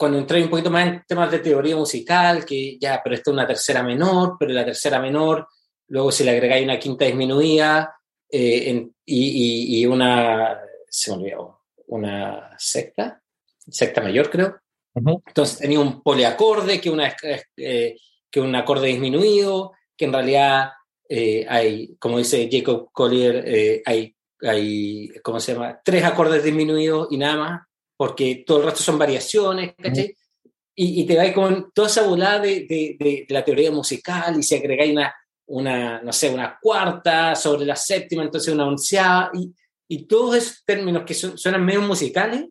cuando entré un poquito más en temas de teoría musical, que ya, pero esto es una tercera menor, pero la tercera menor, luego si le agregáis una quinta disminuida eh, en, y, y, y, una, se me olvidó, una sexta, sexta mayor creo. Uh -huh. Entonces tenía un poliacorde, que, una, eh, que un acorde disminuido, que en realidad eh, hay, como dice Jacob Collier, eh, hay hay, ¿cómo se llama? Tres acordes disminuidos y nada más, porque todo el resto son variaciones, ¿cachai? Y, y, te va con toda esa volada de, de, de, la teoría musical y si agregáis una, una, no sé, una cuarta sobre la séptima, entonces una onceada, y, y todos esos términos que son, suenan medio musicales,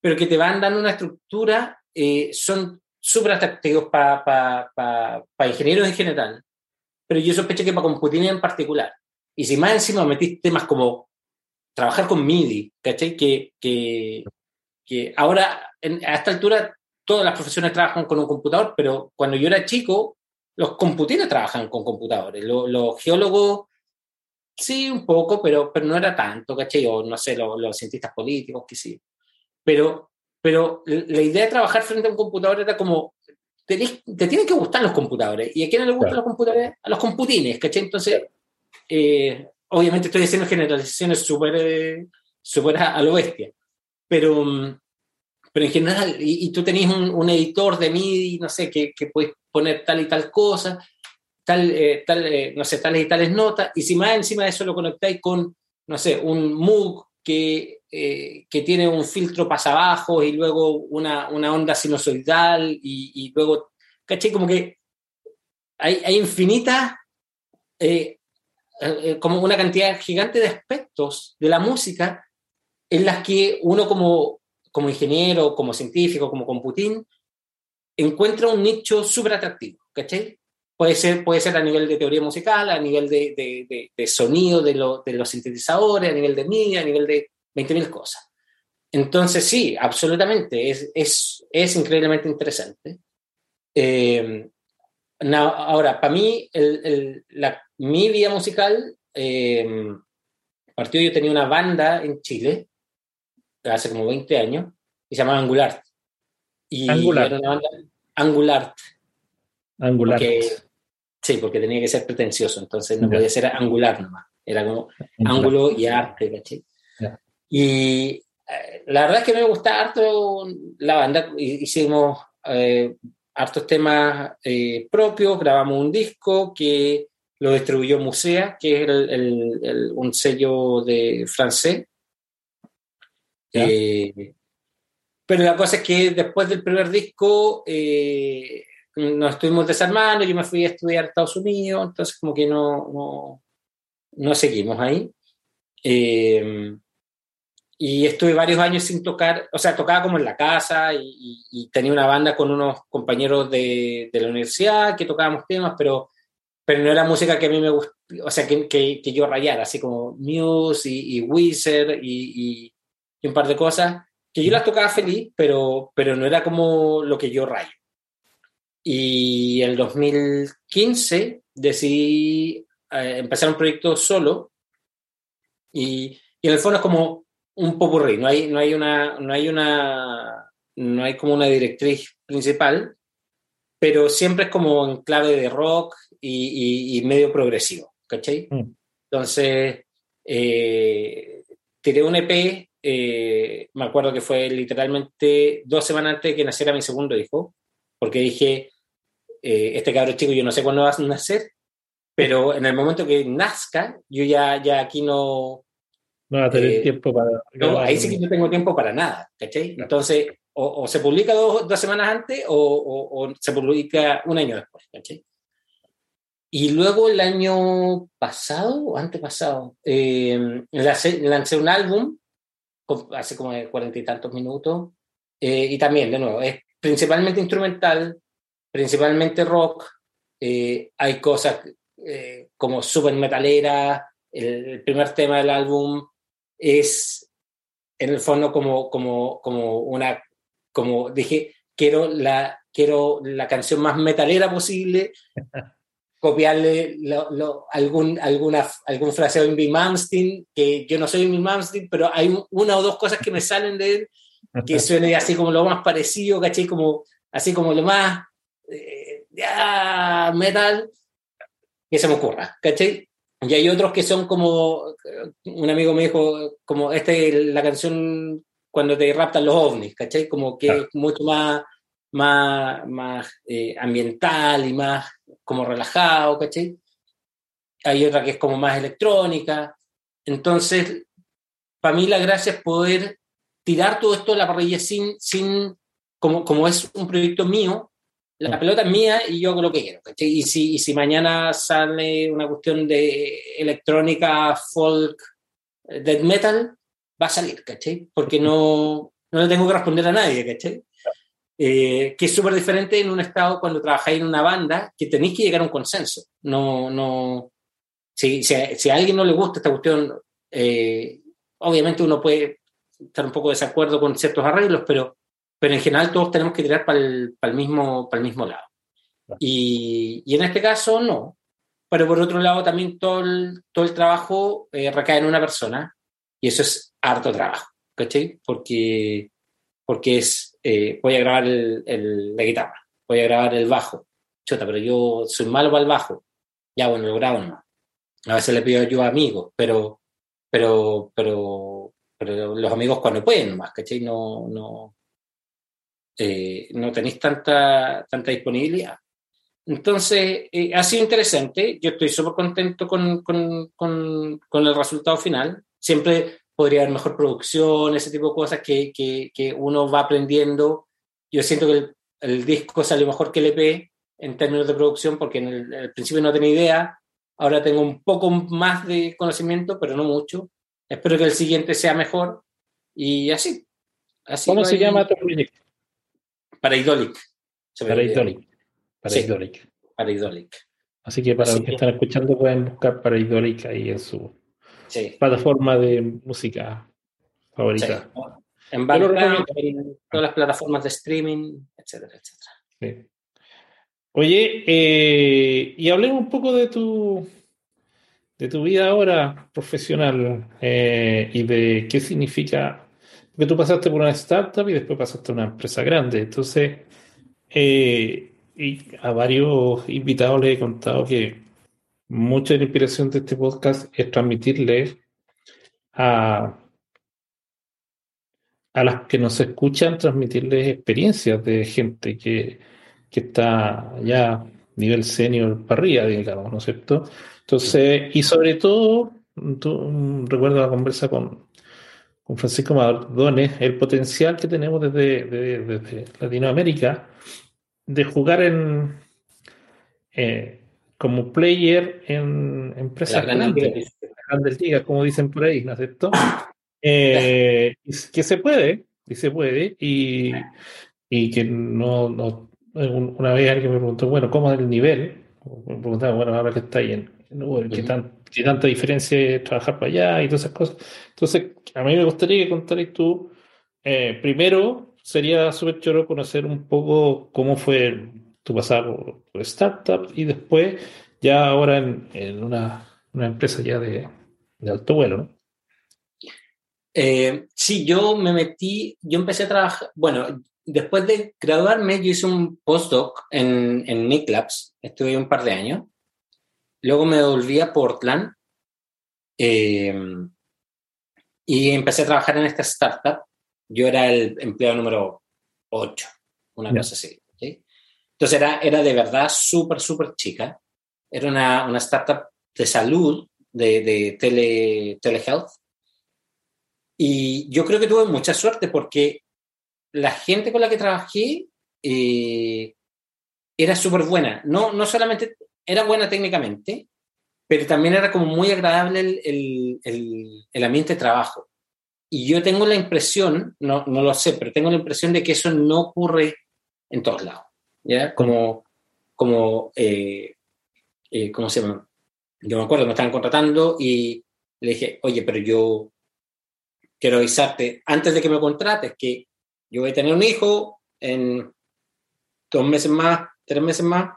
pero que te van dando una estructura, eh, son súper atractivos para pa, pa, pa, ingenieros en general, pero yo sospecho que para computines en particular. Y si más encima metís temas como trabajar con MIDI, ¿cachai? Que, que, que ahora, en, a esta altura, todas las profesiones trabajan con un computador, pero cuando yo era chico, los computines trabajan con computadores. Los, los geólogos, sí, un poco, pero, pero no era tanto, ¿cachai? O no sé, los, los cientistas políticos, que sí. Pero, pero la idea de trabajar frente a un computador era como, te, te tienen que gustar los computadores. ¿Y a quién no le gustan claro. los computadores? A los computines, ¿cachai? Entonces, eh, obviamente estoy haciendo generalizaciones súper eh, super a, lo bestia, pero, pero en general, y, tú tenías un, editor de MIDI, no sé, que, que puedes poner tal y tal cosa, tal, eh, tal eh, no sé, tales y tales notas, y si más encima de eso lo conectáis con, no sé, un Moog que, que tiene un filtro abajo y luego una, una onda sinusoidal y, y luego, ¿caché? Como que hay, hay infinitas eh, eh, como una cantidad gigante de aspectos de la música en las que uno como, como ingeniero, como científico, como computín, encuentra un nicho súper atractivo, ¿cachai? Puede ser, puede ser a nivel de teoría musical, a nivel de, de, sonido de, de, los sintetizadores, a nivel de media, a nivel de 20.000 cosas. Entonces, sí, absolutamente, es, es, es increíblemente interesante. Eh, ahora, para mí, mi vida musical eh, partió, yo tenía una banda en Chile, hace como 20 años, y se llamaba Angular. Y Angular. Era una banda Angular. Angular. sí, porque tenía que ser pretencioso, entonces no podía ser angular nomás. Era como ángulo y arte, ¿cachai? Y eh, la verdad es que me gusta harto la banda. Hicimos eh, hartos temas eh, propios, grabamos un disco que lo distribuyó Musea, que es el, un sello de francés. Eh, pero la cosa es que después del primer disco eh, nos estuvimos desarmando, yo me fui a estudiar a Estados Unidos, entonces como que no, no, no seguimos ahí. Eh, y estuve varios años sin tocar, o sea, tocaba como en la casa y, tenía una banda con unos compañeros de, de, la universidad que tocábamos temas, pero pero no era música que a mí me gusta, o sea, que, que, yo rayara, así como Muse y, y Wizard y, y, un par de cosas, que yo las tocaba feliz, pero, pero no era como lo que yo rayo. Y en el 2015 decidí eh, empezar un proyecto solo y, y, en el fondo es como un popurrí, no hay, no hay una, no hay una, no hay como una directriz principal, pero siempre es como en clave de rock y, medio progresivo, ¿cachai? Mm. Entonces, eh, tiré un EP, eh, me acuerdo que fue literalmente dos semanas antes de que naciera mi segundo hijo, porque dije, eh, este cabrón chico yo no sé cuándo va a nacer, pero en el momento que nazca, yo ya, ya aquí no... No va a tener tiempo para... No, ahí sí que no tengo tiempo para nada, ¿cachai? Entonces, o, se publica dos, dos semanas antes o, o, se publica un año después, ¿cachai? Y luego el año pasado o antepasado, eh, lancé, un álbum hace como cuarenta y tantos minutos. Eh, y también, de nuevo, es principalmente instrumental, principalmente rock, eh, hay cosas eh, como super metalera, el, primer tema del álbum es en el fondo como, como, como una, como dije, quiero la, quiero la canción más metalera posible copiarle algún, alguna, algún fraseo en Bill Malmsteen, que yo no soy Bill Malmsteen, pero hay una o dos cosas que me salen de él que suene así como lo más parecido, ¿cachai? Como, así como lo más eh, metal que se me ocurra, ¿cachai? Y hay otros que son como, un amigo me dijo, como este, la canción cuando te raptan los ovnis, ¿cachai? Como que es mucho más, más, más eh, ambiental y más como relajado, ¿cachai? Hay otra que es como más electrónica. Entonces, para mí la gracia es poder tirar todo esto a la parrilla sin, sin como, como es un proyecto mío, la mm. pelota es mía y yo hago lo que quiero. ¿cachai? Y, si, y si mañana sale una cuestión de electrónica, folk, death metal, va a salir, ¿cachai? Porque no, no le tengo que responder a nadie, ¿cachai? Eh, que es súper diferente en un estado cuando trabajáis en una banda, que tenéis que llegar a un consenso. No, no, si, si, a, alguien no le gusta esta cuestión, eh, obviamente uno puede estar un poco de desacuerdo con ciertos arreglos, pero, pero en general todos tenemos que tirar para el, para el, mismo, para el mismo lado. Y, y, en este caso no. Pero por otro lado también todo el, todo el trabajo eh, recae en una persona y eso es harto trabajo, ¿cachai? Porque, porque es eh, voy a grabar el, la guitarra, voy a grabar el bajo. Chota, pero yo soy malo para el bajo. Ya, bueno, lo grabo no. A veces le pido ayuda a amigos, pero, pero, pero, pero los amigos cuando pueden más, ¿cachai? No, no, eh, no tenéis tanta, tanta disponibilidad. Entonces, eh, ha sido interesante. Yo estoy súper contento con, con, con, con, el resultado final. Siempre podría haber mejor producción, ese tipo de cosas que, que, que uno va aprendiendo. Yo siento que el, el, disco salió mejor que el EP en términos de producción, porque en el, el principio no tenía idea. Ahora tengo un poco más de conocimiento, pero no mucho. Espero que el siguiente sea mejor. Y así. así ¿Cómo se llama tu proyecto? Paraidolic. Paraidolic. Paraidolic. Sí, Paraidolic. Así que para Así los que, que están escuchando pueden buscar Paraidolic ahí en su sí. plataforma de música favorita. Sí. En Bandcamp, en todas las plataformas de streaming, etcétera, etcétera. Sí. Oye, eh, y hablemos un poco de tu, de tu vida ahora profesional eh, y de qué significa, porque tú pasaste por una startup y después pasaste a una empresa grande. Entonces, eh, y a varios invitados les he contado que mucha inspiración de este podcast es transmitirles a, a las que nos escuchan, transmitirles experiencias de gente que, que está ya nivel senior para arriba, digamos, ¿no es cierto? Entonces, y sobre todo, tú, recuerdo la conversa con, con Francisco Mardones, el potencial que tenemos desde, desde, desde Latinoamérica de jugar en eh, como player en empresas grandes, grandes ligas, como dicen por ahí, ¿no es cierto? Eh, que se puede, y se puede, y, y que no, no, una vez alguien me preguntó, bueno, ¿cómo es el nivel? Me preguntaba, bueno, ahora que está ahí en, en Uber, ¿qué, tan, ¿qué, tanta diferencia es trabajar para allá y todas esas cosas? Entonces, a mí me gustaría que contaras tú, eh, primero, sería súper choro conocer un poco cómo fue tu pasado por, por startup y después ya ahora en, en una, una, empresa ya de, de alto vuelo, ¿no? Eh, sí, yo me metí, yo empecé a trabajar, bueno, después de graduarme yo hice un postdoc en, en Nick Labs, estuve un par de años, luego me volví a Portland eh, y empecé a trabajar en esta startup yo era el empleado número 8, una yeah. cosa así. Entonces era, era de verdad súper, súper chica. Era una, una startup de salud, de, de tele, telehealth. Y yo creo que tuve mucha suerte porque la gente con la que trabajé eh, era súper buena. No, no solamente era buena técnicamente, pero también era como muy agradable el, el, el, el ambiente de trabajo. Y yo tengo la impresión, no, no lo sé, pero tengo la impresión de que eso no ocurre en todos lados. ¿Ya? Como, como eh, eh, ¿cómo se llama? Yo me acuerdo, me estaban contratando y le dije, oye, pero yo quiero avisarte antes de que me contrates que yo voy a tener un hijo en dos meses más, tres meses más,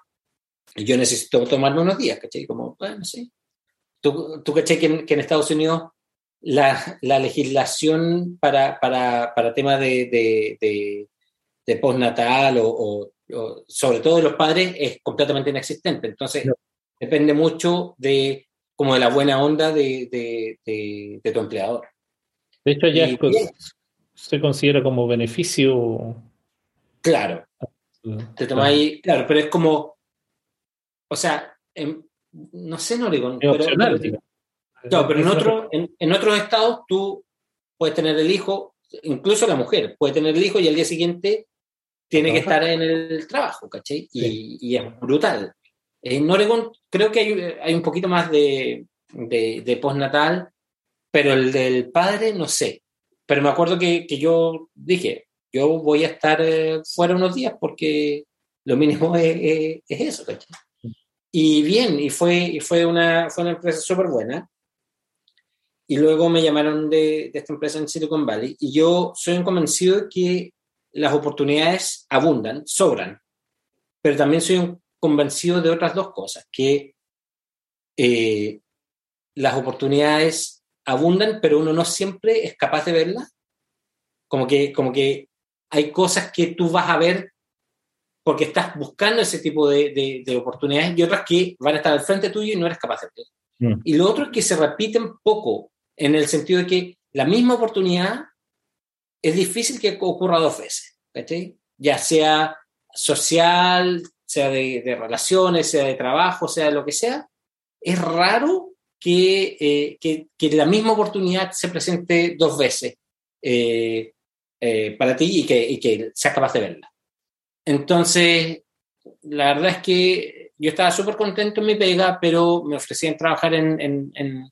y yo necesito tomarme unos días, ¿cachai? Como, bueno, sí. Tú, tú ¿cachai? Que en, que en Estados Unidos la, la legislación para, para, para temas de, de, de, de postnatal o, o, sobre todo de los padres es completamente inexistente. Entonces, no. depende mucho de como de la buena onda de, de, de tu empleador. De hecho, ya se considera como beneficio. Claro. Te tomáis, claro, pero es como, o sea, en, no sé en Oregon, es opcional, pero, Claro, pero en, otro, en, en, otros estados tú puedes tener el hijo, incluso la mujer puede tener el hijo y al día siguiente tiene que estar en el trabajo, ¿cachai? Y, sí. y es brutal. En Oregon creo que hay, hay un poquito más de, de, de, postnatal, pero el del padre no sé. Pero me acuerdo que, que yo dije, yo voy a estar eh, fuera unos días porque lo mínimo es, es, es eso, ¿cachai? Y bien, y fue, y fue, una, fue una empresa súper buena. Y luego me llamaron de, de, esta empresa en Silicon Valley y yo soy un convencido que las oportunidades abundan, sobran, pero también soy un convencido de otras dos cosas, que eh, las oportunidades abundan, pero uno no siempre es capaz de verlas. Como que, como que hay cosas que tú vas a ver porque estás buscando ese tipo de, de, de, oportunidades y otras que van a estar al frente tuyo y no eres capaz de ver. Mm. Y lo otro es que se repiten poco, en el sentido de que la misma oportunidad es difícil que ocurra dos veces, Ya sea social, sea de, relaciones, sea de trabajo, sea de lo que sea, es raro que, eh, que, que la misma oportunidad se presente dos veces eh, eh, para ti y que, y que seas capaz de verla. Entonces, la verdad es que yo estaba súper contento en mi pega, pero me ofrecían trabajar en, en, en,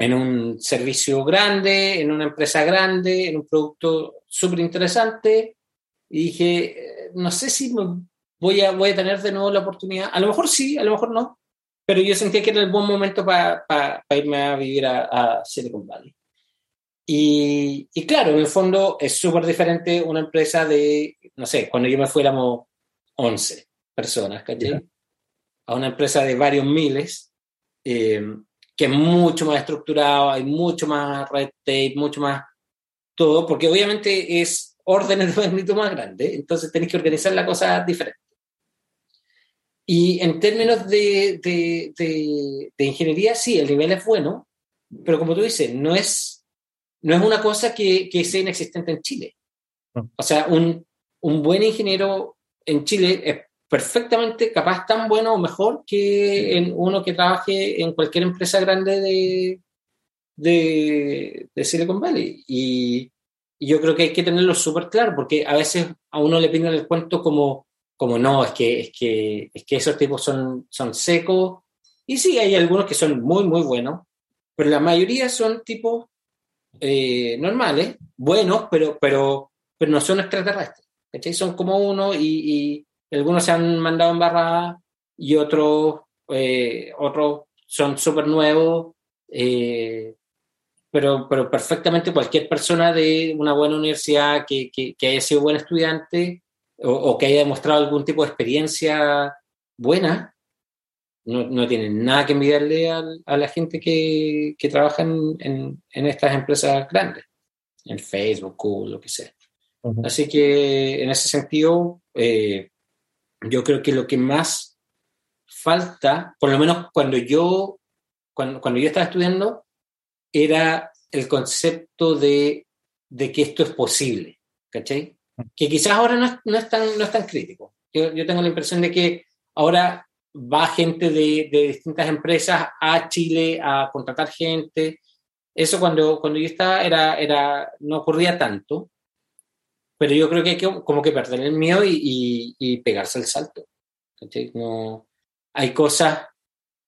en, un servicio grande, en una empresa grande, en un producto súper interesante. Y dije, no sé si voy, a, voy a tener de nuevo la oportunidad. A lo mejor sí, a lo mejor no. Pero yo sentía que era el buen momento para irme a vivir a, a Silicon Valley. Y, y, claro, en el fondo es súper diferente una empresa de, no sé, cuando yo me fuéramos 11 personas, ¿cachai? A una empresa de varios miles, eh, que es mucho más estructurado, hay mucho más red tape, mucho más todo, porque obviamente es órdenes de magnitud más grande, entonces tenéis que organizar la cosa diferente. Y en términos de, de, de, de ingeniería, sí, el nivel es bueno, pero como tú dices, no es no es una cosa que, que sea inexistente en Chile. Ah. O sea, un, un, buen ingeniero en Chile es perfectamente capaz, tan bueno o mejor que en uno que trabaje en cualquier empresa grande de, de, de Silicon Valley. Y, y, yo creo que hay que tenerlo súper claro, porque a veces a uno le piden el cuento como, como no, es que, es, que, es que esos tipos son, son secos. Y sí, hay algunos que son muy, muy buenos, pero la mayoría son tipos eh, normales, buenos, pero, pero, pero no son extraterrestres. Son como uno y, algunos se han mandado en barra y otros, eh, otros son súper nuevos. Eh, pero, pero perfectamente cualquier persona de una buena universidad que, que, haya sido buen estudiante o, o, que haya demostrado algún tipo de experiencia buena, no, no tienen nada que envidiarle a, la gente que, que trabaja en, en, estas empresas grandes, en Facebook, Google, lo que sea. Así que en ese sentido, eh, yo creo que lo que más falta, por lo menos cuando yo, cuando, cuando yo estaba estudiando, era el concepto de, de que esto es posible, ¿cachai? Que quizás ahora no es, no es, tan, no es tan crítico. Yo, yo tengo la impresión de que ahora va gente de, de, distintas empresas a Chile a contratar gente. Eso cuando, cuando yo estaba era, era, no ocurría tanto, pero yo creo que hay que como que perder el miedo y, y, pegarse el salto. No, hay cosas,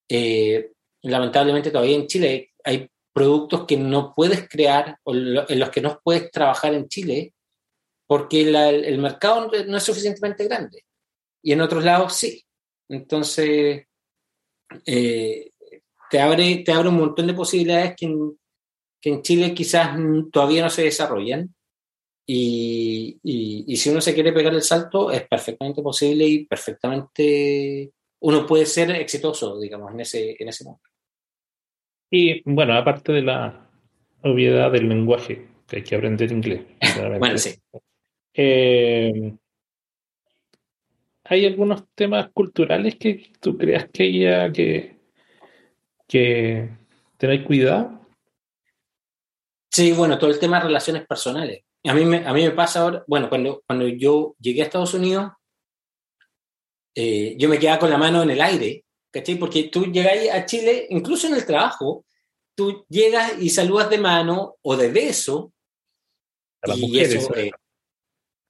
eh, lamentablemente todavía en Chile hay productos que no puedes crear o en los que no puedes trabajar en Chile porque el mercado no es suficientemente grande. Y en otros lados sí. Entonces, eh, te, abre, te abre un montón de posibilidades que en, que en Chile quizás todavía no se desarrollan. Y, y, si uno se quiere pegar el salto, es perfectamente posible y perfectamente uno puede ser exitoso, digamos, en ese, en ese momento. Y bueno, aparte de la obviedad del lenguaje, que hay que aprender inglés. bueno, sí. Eh, ¿Hay algunos temas culturales que tú creas que haya que, que tener cuidado? Sí, bueno, todo el tema de relaciones personales. A mí me, a mí me pasa ahora, bueno, cuando, cuando yo llegué a Estados Unidos, eh, yo me quedaba con la mano en el aire, ¿cachai? Porque tú llegas a Chile, incluso en el trabajo, tú llegas y saludas de mano o de beso. A y mujeres, eso, eh,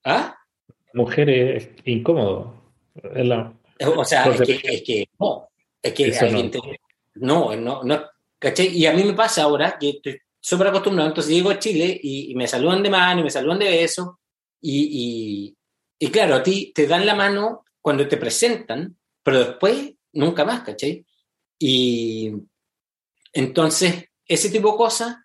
¿Ah? Mujeres incómodo. O sea, es que, es que, no, es que alguien no. no, no, Y a mí me pasa ahora que estoy súper acostumbrado, entonces llego a Chile y, me saludan de mano y me saludan de beso, y, y, claro, a ti te dan la mano cuando te presentan, pero después nunca más, ¿cachai? Y entonces, ese tipo de cosas,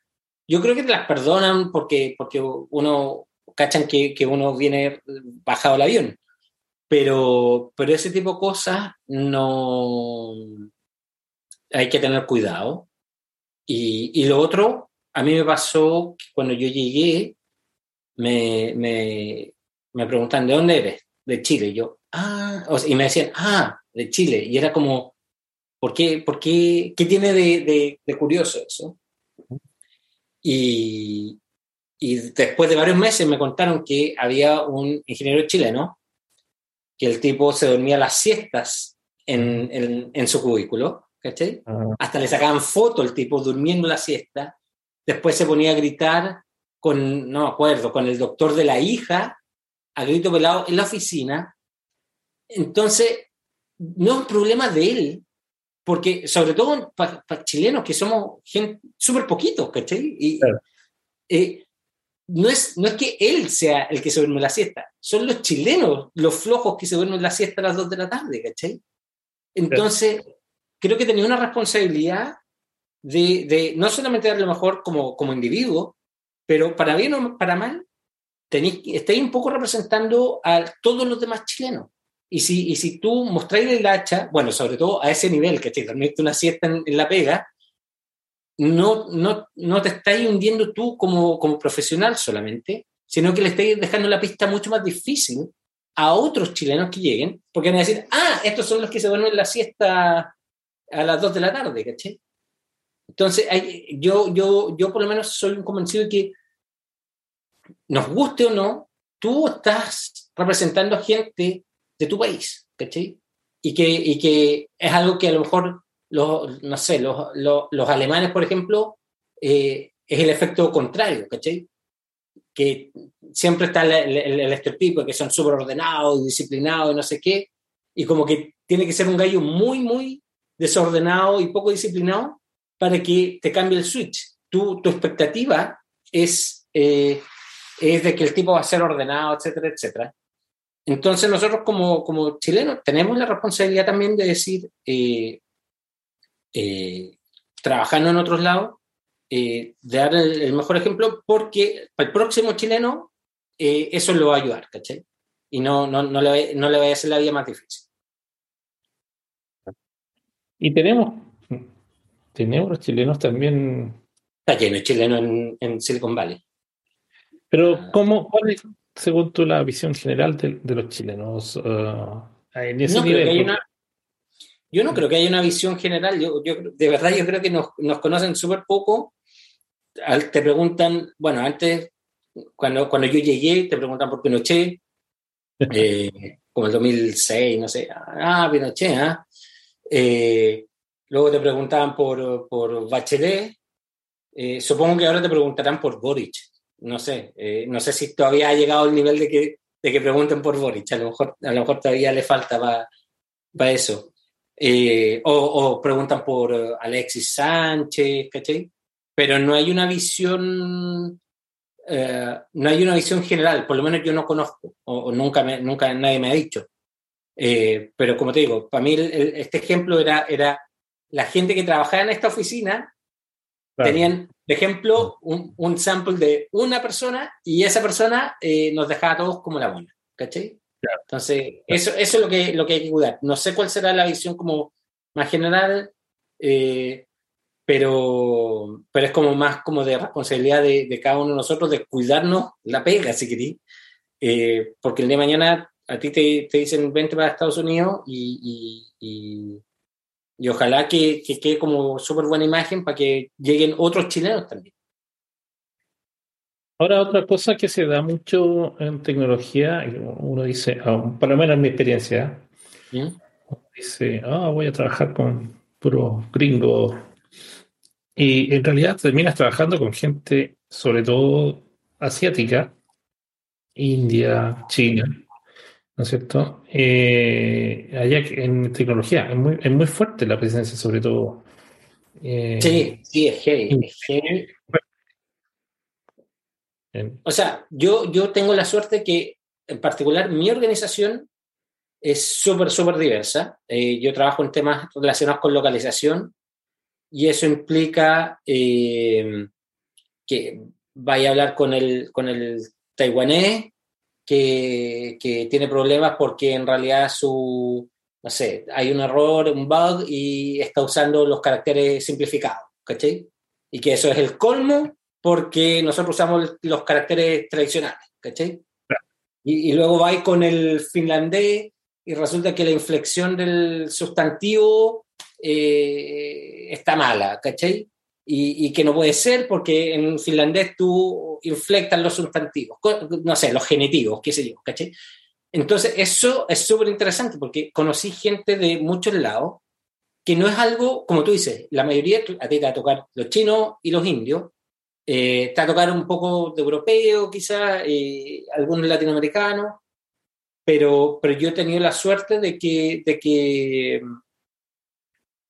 yo creo que te las perdonan porque, porque uno, cachan que, que uno viene bajado el avión. Pero, pero ese tipo de cosas no hay que tener cuidado. Y, y lo otro, a mí me pasó que cuando yo llegué, me, me, me preguntan, ¿de dónde eres? De Chile. Y yo, ah, y me decían, ah, de Chile. Y era como, ¿Por qué, por qué, qué tiene de, de, curioso eso? Y, y después de varios meses me contaron que había un ingeniero chileno que el tipo se dormía las siestas en, en, en su cubículo, ¿cachai? Ah. Hasta le sacaban foto el tipo durmiendo la siesta, después se ponía a gritar con, no me acuerdo, con el doctor de la hija, a grito pelado en la oficina. Entonces, no es un problema de él, porque sobre todo para chilenos que somos gente súper poquitos, ¿cachai? Y, eh, no, es, no es que él sea el que se duerme la siesta, son los chilenos los flojos que se duermen la siesta a las 2 de la tarde, ¿cachai? Entonces, creo que tenía una responsabilidad de, de, no solamente dar lo mejor como, como individuo, pero para bien o para mal, tenéis, estáis un poco representando a todos los demás chilenos. Y si, y si tú mostráis el hacha, bueno, sobre todo a ese nivel, que te dormiste una siesta en, la pega, no, no, no te estáis hundiendo tú como, como profesional solamente, sino que le estáis dejando la pista mucho más difícil a otros chilenos que lleguen, porque van a decir, ah, estos son los que se duermen la siesta a las 2 de la tarde, ¿caché? Entonces, yo, yo, yo por lo menos soy un convencido de que, nos guste o no, tú estás representando a gente de tu país, ¿cachai? Y que, y que es algo que a lo mejor, los, no sé, los, los, alemanes, por ejemplo, eh, es el efecto contrario, ¿cachai? Que siempre está el, el, estereotipo de que son súper ordenados, disciplinados y no sé qué, y como que tiene que ser un gallo muy, muy desordenado y poco disciplinado para que te cambie el switch. Tu, tu expectativa es, eh, es de que el tipo va a ser ordenado, etcétera, etcétera. Entonces nosotros como, como chilenos tenemos la responsabilidad también de decir, eh, eh, trabajando en otros lados, de dar el, mejor ejemplo porque para el próximo chileno eso lo va a ayudar, ¿cachai? Y no, no, no, le, no le va a hacer la vida más difícil. Y tenemos tenemos los chilenos también. Está lleno de chilenos en, Silicon Valley. Pero, ah. ¿cómo, ¿cuál es, según tú, la visión general de, los chilenos uh, en ese nivel? yo no creo que haya una visión general. Yo, de verdad, yo creo que nos, conocen súper poco. Te preguntan, bueno, antes, cuando, cuando yo llegué, te preguntan por Pinochet, eh, como el 2006, no sé. Ah, Pinochet, ¿ah? Eh, Luego te preguntaban por, por Bachelet. Eh, supongo que ahora te preguntarán por Boric. No sé. Eh, no sé si todavía ha llegado al nivel de que, de que pregunten por Boric. A lo mejor, a lo mejor todavía le falta para eso. Eh, o, o, preguntan por Alexis Sánchez, ¿cachai? Pero no hay una visión. no hay una visión general, por lo menos yo no conozco, o, nunca, nunca nadie me ha dicho. pero como te digo, para mí este ejemplo era, era la gente que trabajaba en esta oficina tenían, de ejemplo, un, un, sample de una persona y esa persona eh, nos dejaba a todos como la buena, ¿cachai? Entonces, eso, eso es lo que, lo que hay que cuidar. No sé cuál será la visión como más general, eh, pero, pero es como más como de responsabilidad de, de, cada uno de nosotros de cuidarnos la pega, si queréis. Eh, porque el día de mañana a ti te, te dicen vente para Estados Unidos y, y y ojalá que, quede como súper buena imagen para que lleguen otros chilenos también. Ahora, otra cosa que se da mucho en tecnología, uno dice, ah, por lo menos en mi experiencia, ¿Mm? dice, ah, voy a trabajar con puro gringo. Y en realidad terminas trabajando con gente, sobre todo asiática, India, China, ¿no es cierto? Eh, allá en tecnología es muy, es muy fuerte la presencia, sobre todo. Eh, sí, sí, es heavy. O sea, yo, yo tengo la suerte que, en particular, mi organización es súper, súper diversa. Eh, yo trabajo en temas relacionados con localización y eso implica que vaya a hablar con el, con el taiwanés, que, tiene problemas porque en realidad su, no sé, hay un error, un bug y está usando los caracteres simplificados, ¿cachai? Y que eso es el colmo porque nosotros usamos los caracteres tradicionales, ¿cachai? Y, y, luego va con el finlandés y resulta que la inflexión del sustantivo eh, está mala, ¿cachai? Y, que no puede ser porque en finlandés tú inflectas los sustantivos, no sé, los genitivos, qué sé yo, ¿cachai? Entonces, eso es súper interesante porque conocí gente de muchos lados que no es algo, como tú dices, la mayoría a ti te va a tocar los chinos y los indios, eh, te va a tocar un poco de europeo, quizás, algunos latinoamericanos, pero, pero yo he tenido la suerte de que, de que,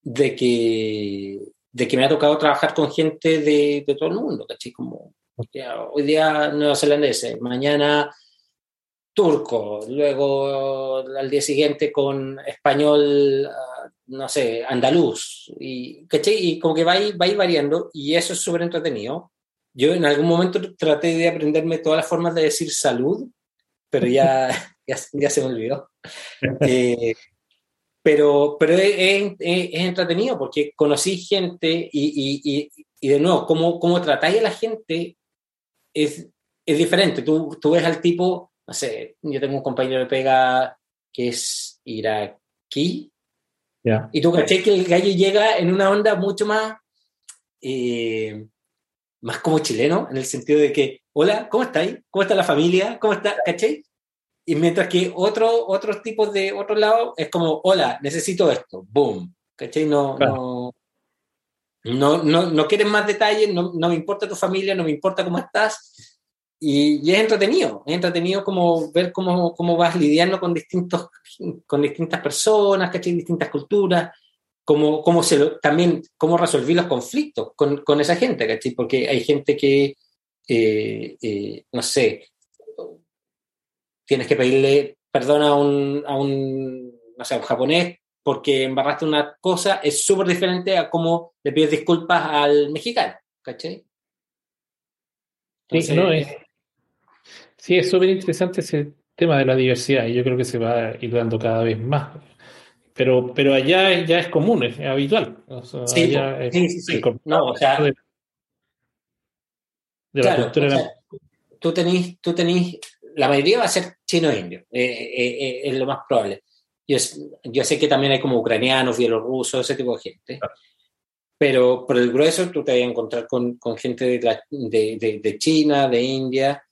de que, de que me ha tocado trabajar con gente de, de todo el mundo, ¿cachai? Como hoy día neozelandeses, mañana turco, luego al día siguiente con español, ah, no sé, andaluz, y, y como que va, va a ir variando y eso es súper entretenido. Yo en algún momento traté de aprenderme todas las formas de decir salud, pero ya, ya, se me olvidó. Eh, pero pero es, es, entretenido porque conocí gente y, y, y, de nuevo, cómo, cómo tratáis a la gente es, es diferente. Tú, tú ves al tipo no sé, yo tengo un compañero de pega que es iraquí. Y tú caché que el gallo llega en una onda mucho más, eh, más como chileno, en el sentido de que, hola, ¿cómo estáis? ¿Cómo está la familia? ¿Cómo está? ¿Caché? Y mientras que otro, otros tipos de otro lado es como, hola, necesito esto, boom. ¿Cachai? No, no, no, no, no, quieres más detalles, no, no me importa tu familia, no me importa cómo estás, y, es entretenido, es entretenido como ver cómo, cómo vas lidiando con, distintos, con distintas personas, ¿cachai? distintas culturas, cómo, cómo se también cómo resolver los conflictos con, con, esa gente, ¿cachai? porque hay gente que, eh, eh, no sé, tienes que pedirle perdón a un, a un, no sé, a un japonés porque embarraste una cosa, es súper diferente a cómo le pides disculpas al mexicano, ¿cachai? sí, no, es, Sí, es súper interesante ese tema de la diversidad y yo creo que se va a ir dando cada vez más. Pero, pero allá ya es común, es, habitual. sí, sí, sí, No, o sea, de, la cultura tú tenés, tú tenés, la mayoría va a ser chino e indio, eh, eh, eh, es lo más probable. Yo, yo, sé que también hay como ucranianos, bielorrusos, ese tipo de gente. Pero por el grueso tú te vas a encontrar con, con gente de, de, de, China, de India,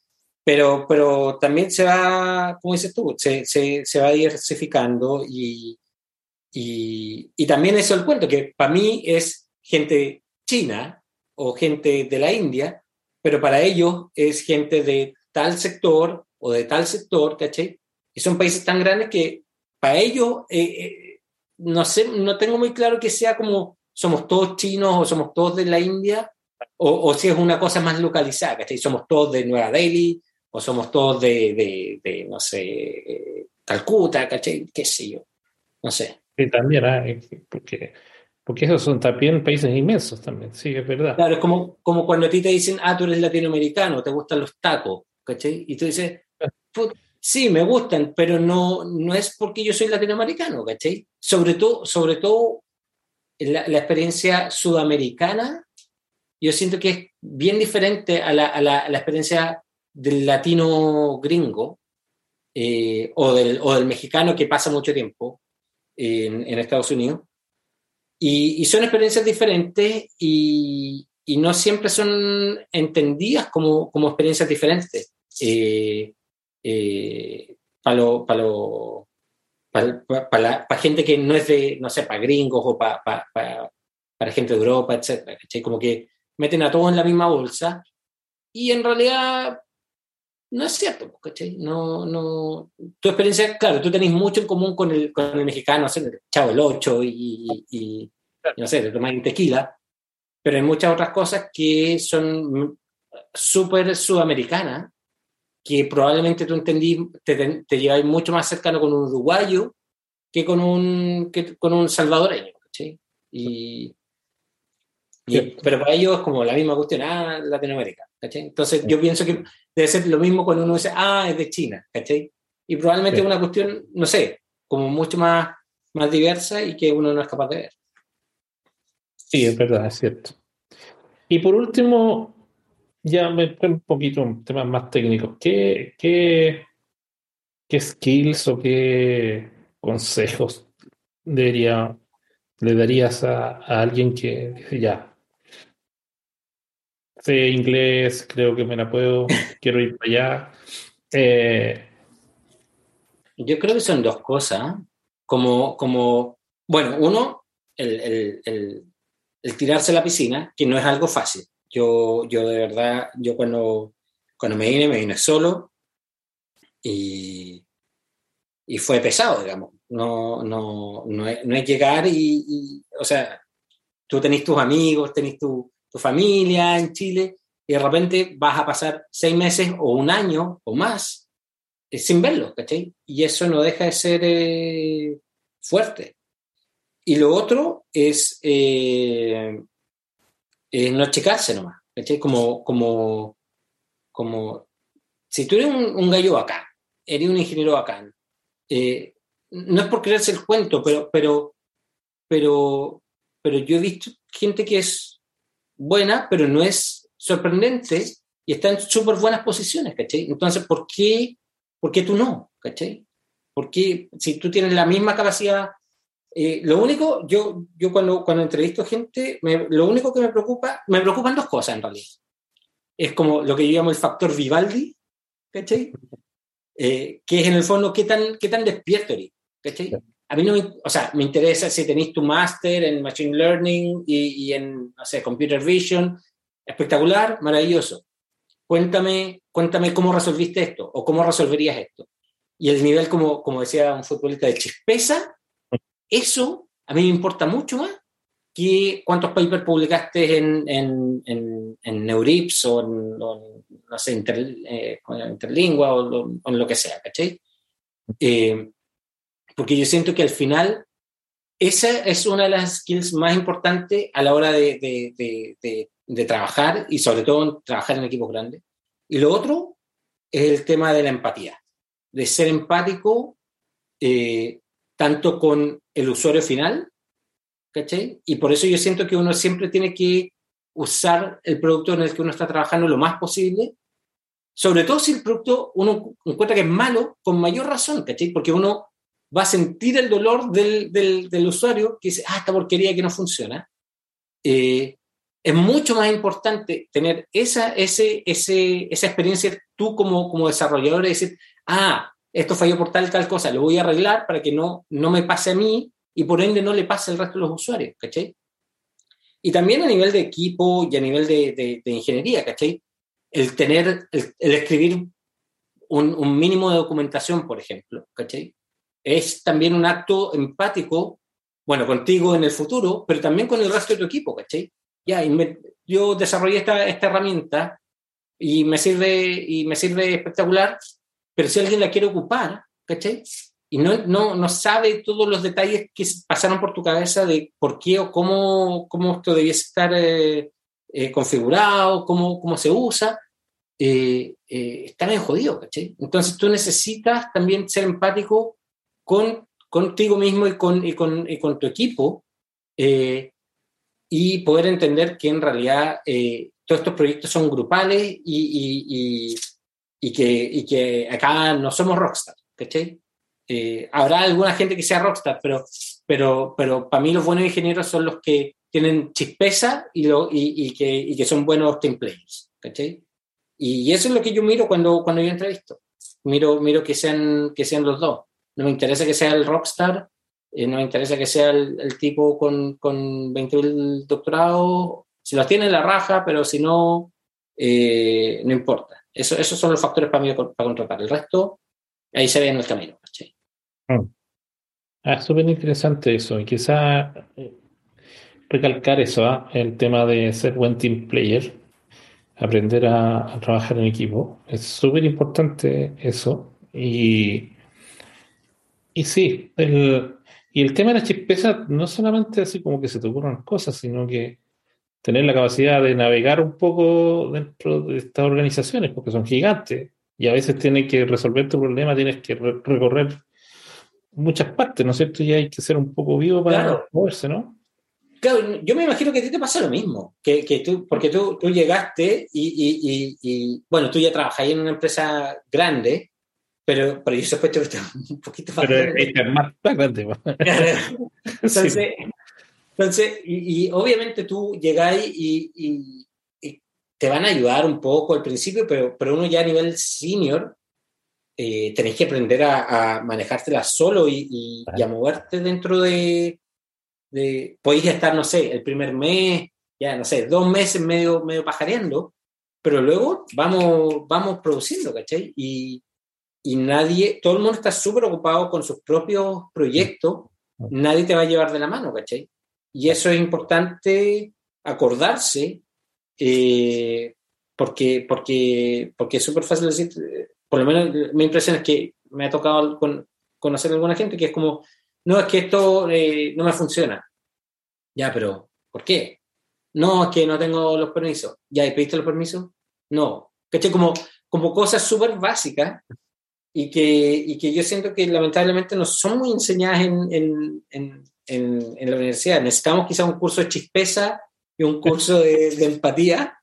pero, pero también se va, como dices tú, se, se, se va diversificando y, y, y, también eso el cuento, que para mí es gente china o gente de la India, pero para ellos es gente de tal sector o de tal sector, ¿cachai? Y son países tan grandes que para ellos, eh, eh, no sé, no tengo muy claro que sea como somos todos chinos o somos todos de la India, o, o si es una cosa más localizada, ¿cachai? Somos todos de Nueva Delhi, o somos todos de, de, no sé, eh, Calcuta, ¿cachai? ¿Qué sé yo? No sé. Sí, también, ah, porque, porque esos son también países inmensos también, sí, es verdad. Claro, es como, como cuando a ti te dicen, ah, tú eres latinoamericano, te gustan los tacos, ¿cachai? Y tú dices, sí, me gustan, pero no, no es porque yo soy latinoamericano, ¿cachai? Sobre todo, sobre todo la, experiencia sudamericana, yo siento que es bien diferente a la, a la, experiencia del latino gringo eh, o, del, o, del, mexicano que pasa mucho tiempo en, en Estados Unidos. Y, y, son experiencias diferentes y, y, no siempre son entendidas como, como experiencias diferentes. Eh, eh, para lo, para lo, para, gente que no es de, no sé, para gringos o para, gente de Europa, etc. Como que meten a todos en la misma bolsa y en realidad no es cierto, ¿cachai? No, no, tu experiencia, claro, tú tenés mucho en común con el, con el mexicano, Chavo el Ocho y, y, no sé, de tomar tequila, pero hay muchas otras cosas que son súper sudamericanas, que probablemente tú entendí, te, te lleváis mucho más cercano con un uruguayo que con un, que con un salvadoreño, ¿cachai? Y, pero para ellos es como la misma cuestión, ah, Latinoamérica, ¿cachai? Entonces yo pienso que debe ser lo mismo cuando uno dice, ah, es de China, ¿cachai? Y probablemente es una cuestión, no sé, como mucho más, más diversa y que uno no es capaz de ver. Sí, es verdad, es cierto. Y por último, ya me un poquito un tema más técnico. ¿Qué, qué, qué skills o qué consejos debería le darías a, alguien que dice, ya, sé inglés, creo que me la puedo, quiero ir para allá? Eh, Yo creo que son dos cosas. Como, como bueno, uno, el, el, tirarse a la piscina, que no es algo fácil. Yo, yo de verdad, yo cuando, cuando me vine, me vine solo y, y fue pesado, digamos. No, no, no, es, no es llegar y, o sea, tú tenés tus amigos, tenés tu, tu, familia en Chile y de repente vas a pasar seis meses o un año o más eh, sin verlos, ¿cachai? Y eso no deja de ser eh, fuerte. Y lo otro es, eh, no checarse nomás, ¿cachai? Como, como, como, si tú eres un, gallo bacán, eres un ingeniero bacán, eh, no es por creerse el cuento, pero, pero, pero, pero yo he visto gente que es buena, pero no es sorprendente y está en súper buenas posiciones, ¿cachai? Entonces, ¿por qué, ¿por qué tú no? ¿cachai? Porque si tú tienes la misma capacidad eh, lo único, yo, yo cuando, cuando entrevisto gente, lo único que me preocupa, me preocupan dos cosas en realidad. Es como lo que yo llamo el factor Vivaldi, ¿cachai? Eh, que es en el fondo qué tan, qué tan despierto eres, ¿cachai? A mí no me, o sea, me interesa si tenéis tu máster en Machine Learning y, y, en, no sé, Computer Vision, espectacular, maravilloso. Cuéntame, cuéntame cómo resolviste esto o cómo resolverías esto. Y el nivel, como, como decía un futbolista, de chispeza eso a mí me importa mucho más que cuántos papers publicaste en, en, en, Neurips o en, no sé, eh, Interlingua o, en lo que sea, ¿cachai? Eh, porque yo siento que al final esa es una de las skills más importantes a la hora de, de, de, de trabajar y sobre todo trabajar en equipos grandes. Y lo otro es el tema de la empatía, de ser empático eh, tanto con el usuario final, ¿cachai? Y por eso yo siento que uno siempre tiene que usar el producto en el que uno está trabajando lo más posible, sobre todo si el producto uno encuentra que es malo, con mayor razón, ¿cachai? Porque uno va a sentir el dolor del, del, usuario que dice, ah, esta porquería que no funciona. Eh, es mucho más importante tener esa, ese, ese, esa experiencia tú como, como desarrollador y decir, ah, esto falló por tal tal cosa, lo voy a arreglar para que no, no me pase a mí y por ende no le pase al resto de los usuarios, ¿cachai? Y también a nivel de equipo y a nivel de, de, ingeniería, ¿cachai? El tener, el, escribir un, un, mínimo de documentación, por ejemplo, ¿cachai? Es también un acto empático, bueno, contigo en el futuro, pero también con el resto de tu equipo, ¿cachai? Ya, yo desarrollé esta, esta herramienta y me sirve, y me sirve espectacular, pero si alguien la quiere ocupar, ¿cachai? Y no, no, no sabe todos los detalles que pasaron por tu cabeza de por qué o cómo, cómo esto debiese estar eh, eh, configurado, cómo, cómo se usa, eh, está bien jodido, ¿cachai? Entonces tú necesitas también ser empático con, contigo mismo y con, y con, y con tu equipo y poder entender que en realidad todos estos proyectos son grupales y, y que, y que acá no somos rockstar, ¿cachai? Eh, habrá alguna gente que sea rockstar, pero, pero, pero para mí los buenos ingenieros son los que tienen chispeza y, lo, y, y, que, y que son buenos team players, ¿cachai? Y eso es lo que yo miro cuando, cuando yo entrevisto. Miro, miro que, sean, que sean los dos. No me interesa que sea el rockstar, eh, no me interesa que sea el, el tipo con, con 20.000 doctorados. Si los tiene, la raja, pero si no, eh, no importa. Eso, esos son los factores para mí para contratar. El resto, ahí se ve en el camino. Mm. Ah, es súper interesante eso. Y quizá eh, recalcar eso, ¿ah? el tema de ser buen team player, aprender a, trabajar en equipo. Es súper importante eso. Y, y sí, el, y el tema de la chispeza no solamente así como que se te ocurran cosas, sino que tener la capacidad de navegar un poco dentro de estas organizaciones, porque son gigantes, y a veces tienes que resolver tu problema, tienes que recorrer muchas partes, ¿no es cierto? Y hay que ser un poco vivo para moverse, ¿no? Claro, yo me imagino que a ti te pasa lo mismo, que, que tú, porque tú, tú llegaste y, y, bueno, tú ya trabajas en una empresa grande, pero, pero yo sospecho que estás un poquito más Pero es más, grande. Entonces, Entonces, y, obviamente tú llegáis y, y, te van a ayudar un poco al principio, pero, pero uno ya a nivel senior eh, tenéis que aprender a, a manejártela solo y, y, a moverte dentro de, de, Podéis estar, no sé, el primer mes, ya no sé, dos meses medio, medio pajareando, pero luego vamos, vamos produciendo, ¿cachai? Y, y nadie, todo el mundo está súper ocupado con sus propios proyectos, nadie te va a llevar de la mano, ¿cachai? Y eso es importante acordarse, eh, porque, porque, porque es súper fácil decir, por lo menos mi impresión es que me ha tocado con, conocer a alguna gente que es como, no, es que esto eh, no me funciona. Ya, pero ¿por qué? No, es que no tengo los permisos. ¿Ya ¿y pediste los permisos? No. ¿Cachai? Como, como cosas súper básicas y que, y que yo siento que lamentablemente no son muy enseñadas en, en, en, en la universidad. Necesitamos quizá un curso de chispeza y un curso de, de empatía,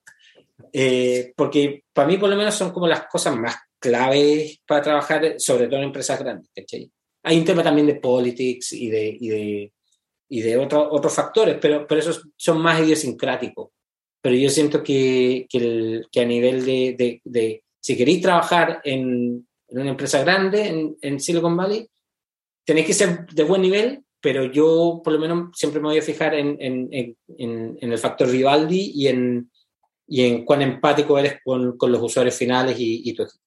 eh, porque para mí por lo menos son como las cosas más claves para trabajar, sobre todo en empresas grandes. Hay un tema también de politics y de, y de, y de otro, otros factores, pero, pero esos son más idiosincráticos. Pero yo siento que, que, el, que a nivel de, de, de, si queréis trabajar en, en una empresa grande en, en, Silicon Valley, tenéis que ser de buen nivel, pero yo por lo menos siempre me voy a fijar en, en, en el factor Vivaldi y en, y en cuán empático eres con, con los usuarios finales y, y tu equipo.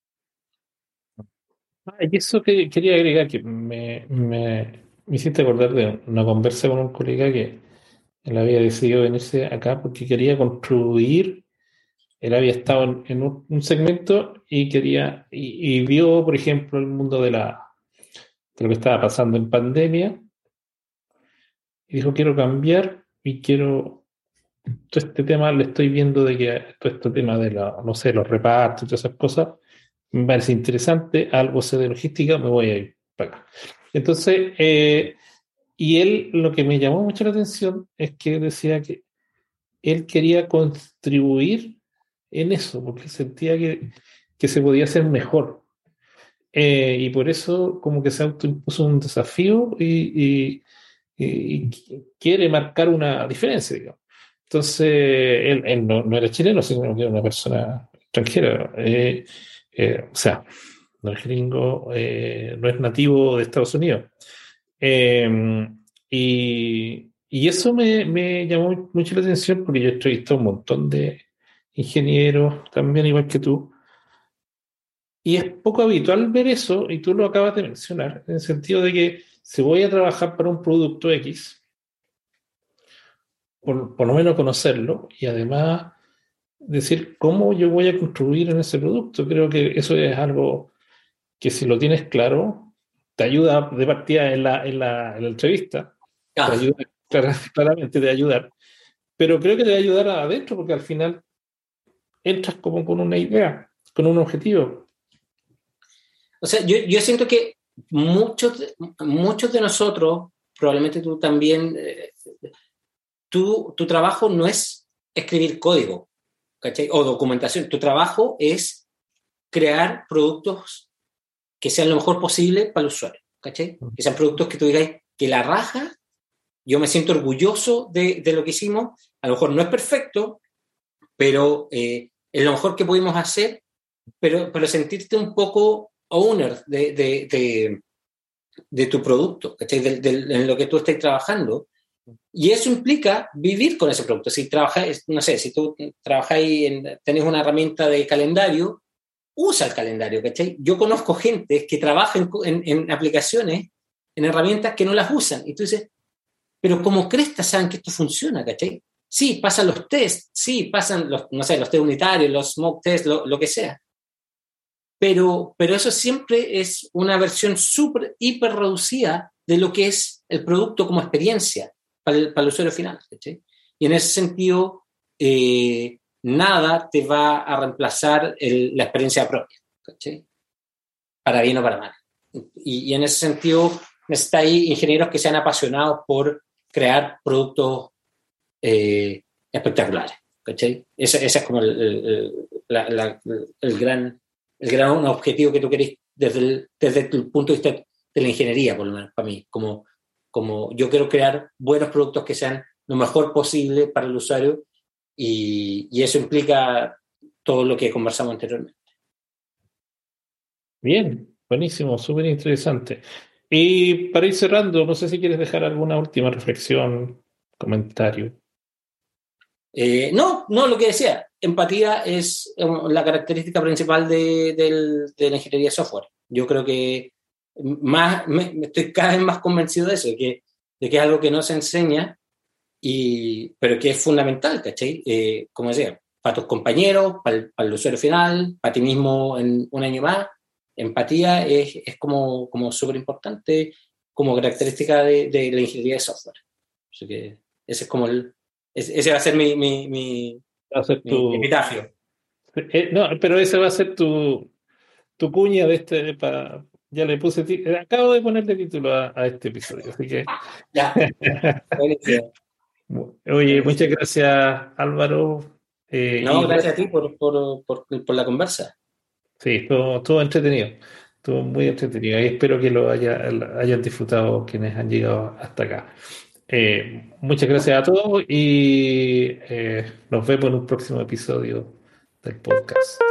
Ah, y eso que quería agregar, que me, me, me, hiciste acordar de una conversa con un colega que él había decidido venirse acá porque quería construir, él había estado en, un, un, segmento y quería, y, y, vio, por ejemplo, el mundo de, la, de lo que estaba pasando en pandemia, y dijo, quiero cambiar y quiero, todo este tema le estoy viendo de que todo este tema de la, no sé, los repartos y todas esas cosas, me parece interesante, algo sé de logística, me voy a ir para acá. Entonces, eh, y él lo que me llamó mucho la atención es que decía que él quería contribuir en eso, porque sentía que, que se podía hacer mejor. Eh, y por eso como que se autoimpuso un desafío y, y, y, quiere marcar una diferencia, digamos. Entonces, él, él no, no, era chileno, sino que era una persona extranjera. Eh, eh, o sea, no es gringo, eh, no es nativo de Estados Unidos. Eh, y, y, eso me, me, llamó mucho la atención porque yo he entrevistado un montón de ingenieros, también igual que tú, y es poco habitual ver eso, y tú lo acabas de mencionar, en el sentido de que si voy a trabajar para un producto X, por, por lo menos conocerlo, y además decir cómo yo voy a construir en ese producto. Creo que eso es algo que si lo tienes claro, te ayuda de partida en la, en la, en la entrevista. Ah. Te ayuda claramente de ayudar. Pero creo que te va a ayudar adentro porque al final entras como con una idea, con un objetivo. O sea, yo, yo siento que muchos, muchos de nosotros, probablemente tú también, eh, tu, tu trabajo no es escribir código, ¿cachai? O documentación. Tu trabajo es crear productos que sean lo mejor posible para el usuario, ¿cachai? Que sean productos que tú digas que la raja, yo me siento orgulloso de, de lo que hicimos, a lo mejor no es perfecto, pero eh, es lo mejor que pudimos hacer, pero, pero sentirte un poco owner de, de, de, tu producto, en lo que tú estés trabajando, y eso implica vivir con ese producto. Si trabajáis, no sé, si tú trabajáis, en, tenés una herramienta de calendario, usa el calendario, ¿cachai? Yo conozco gente que trabaja en, en, en aplicaciones, en herramientas que no las usan. Y tú dices, pero como cresta saben que esto funciona, ¿cachai? Sí, pasan los tests, sí, pasan los, no sé, los test unitarios, los smoke tests, lo que sea. Pero, pero eso siempre es una versión súper, hiper reducida de lo que es el producto como experiencia para el, para el usuario final. ¿sí? Y en ese sentido, eh, nada te va a reemplazar el, la experiencia propia, ¿sí? para bien o para mal. Y, y en ese sentido, necesitáis ingenieros que sean apasionados por crear productos eh, espectaculares. Ese, ese, es como el, el, la, la, el, gran, el gran objetivo que tú querés desde el, desde el punto de vista de la ingeniería, por lo menos para mí, como como yo quiero crear buenos productos que sean lo mejor posible para el usuario y, y eso implica todo lo que conversamos anteriormente. Bien, buenísimo, súper interesante. Y para ir cerrando, no sé si quieres dejar alguna última reflexión, comentario. Eh, no, no, lo que decía, empatía es um, la característica principal de, la ingeniería de software. Yo creo que más, me, estoy cada vez más convencido de eso, de que, de que es algo que no se enseña, y, pero que es fundamental, ¿cachai? Eh, como decía, para tus compañeros, para el, usuario final, para ti mismo en un año más. Empatía es, es como, como súper importante como característica de, de, la ingeniería de software. Así que ese es como el, ese va a ser mi, mi, mi, va a ser tu, epitafio. Eh, no, pero ese va a ser tu, tu cuña de este, para, ya le puse, acabo de ponerle título a, a este episodio, así que. Ya. Oye, muchas gracias Álvaro eh, no, gracias a ti por, por, por, por, la conversa. Sí, estuvo, entretenido, estuvo muy entretenido y espero que lo haya, hayan disfrutado quienes han llegado hasta acá. Eh, muchas gracias a todos y eh, nos vemos en un próximo episodio del podcast.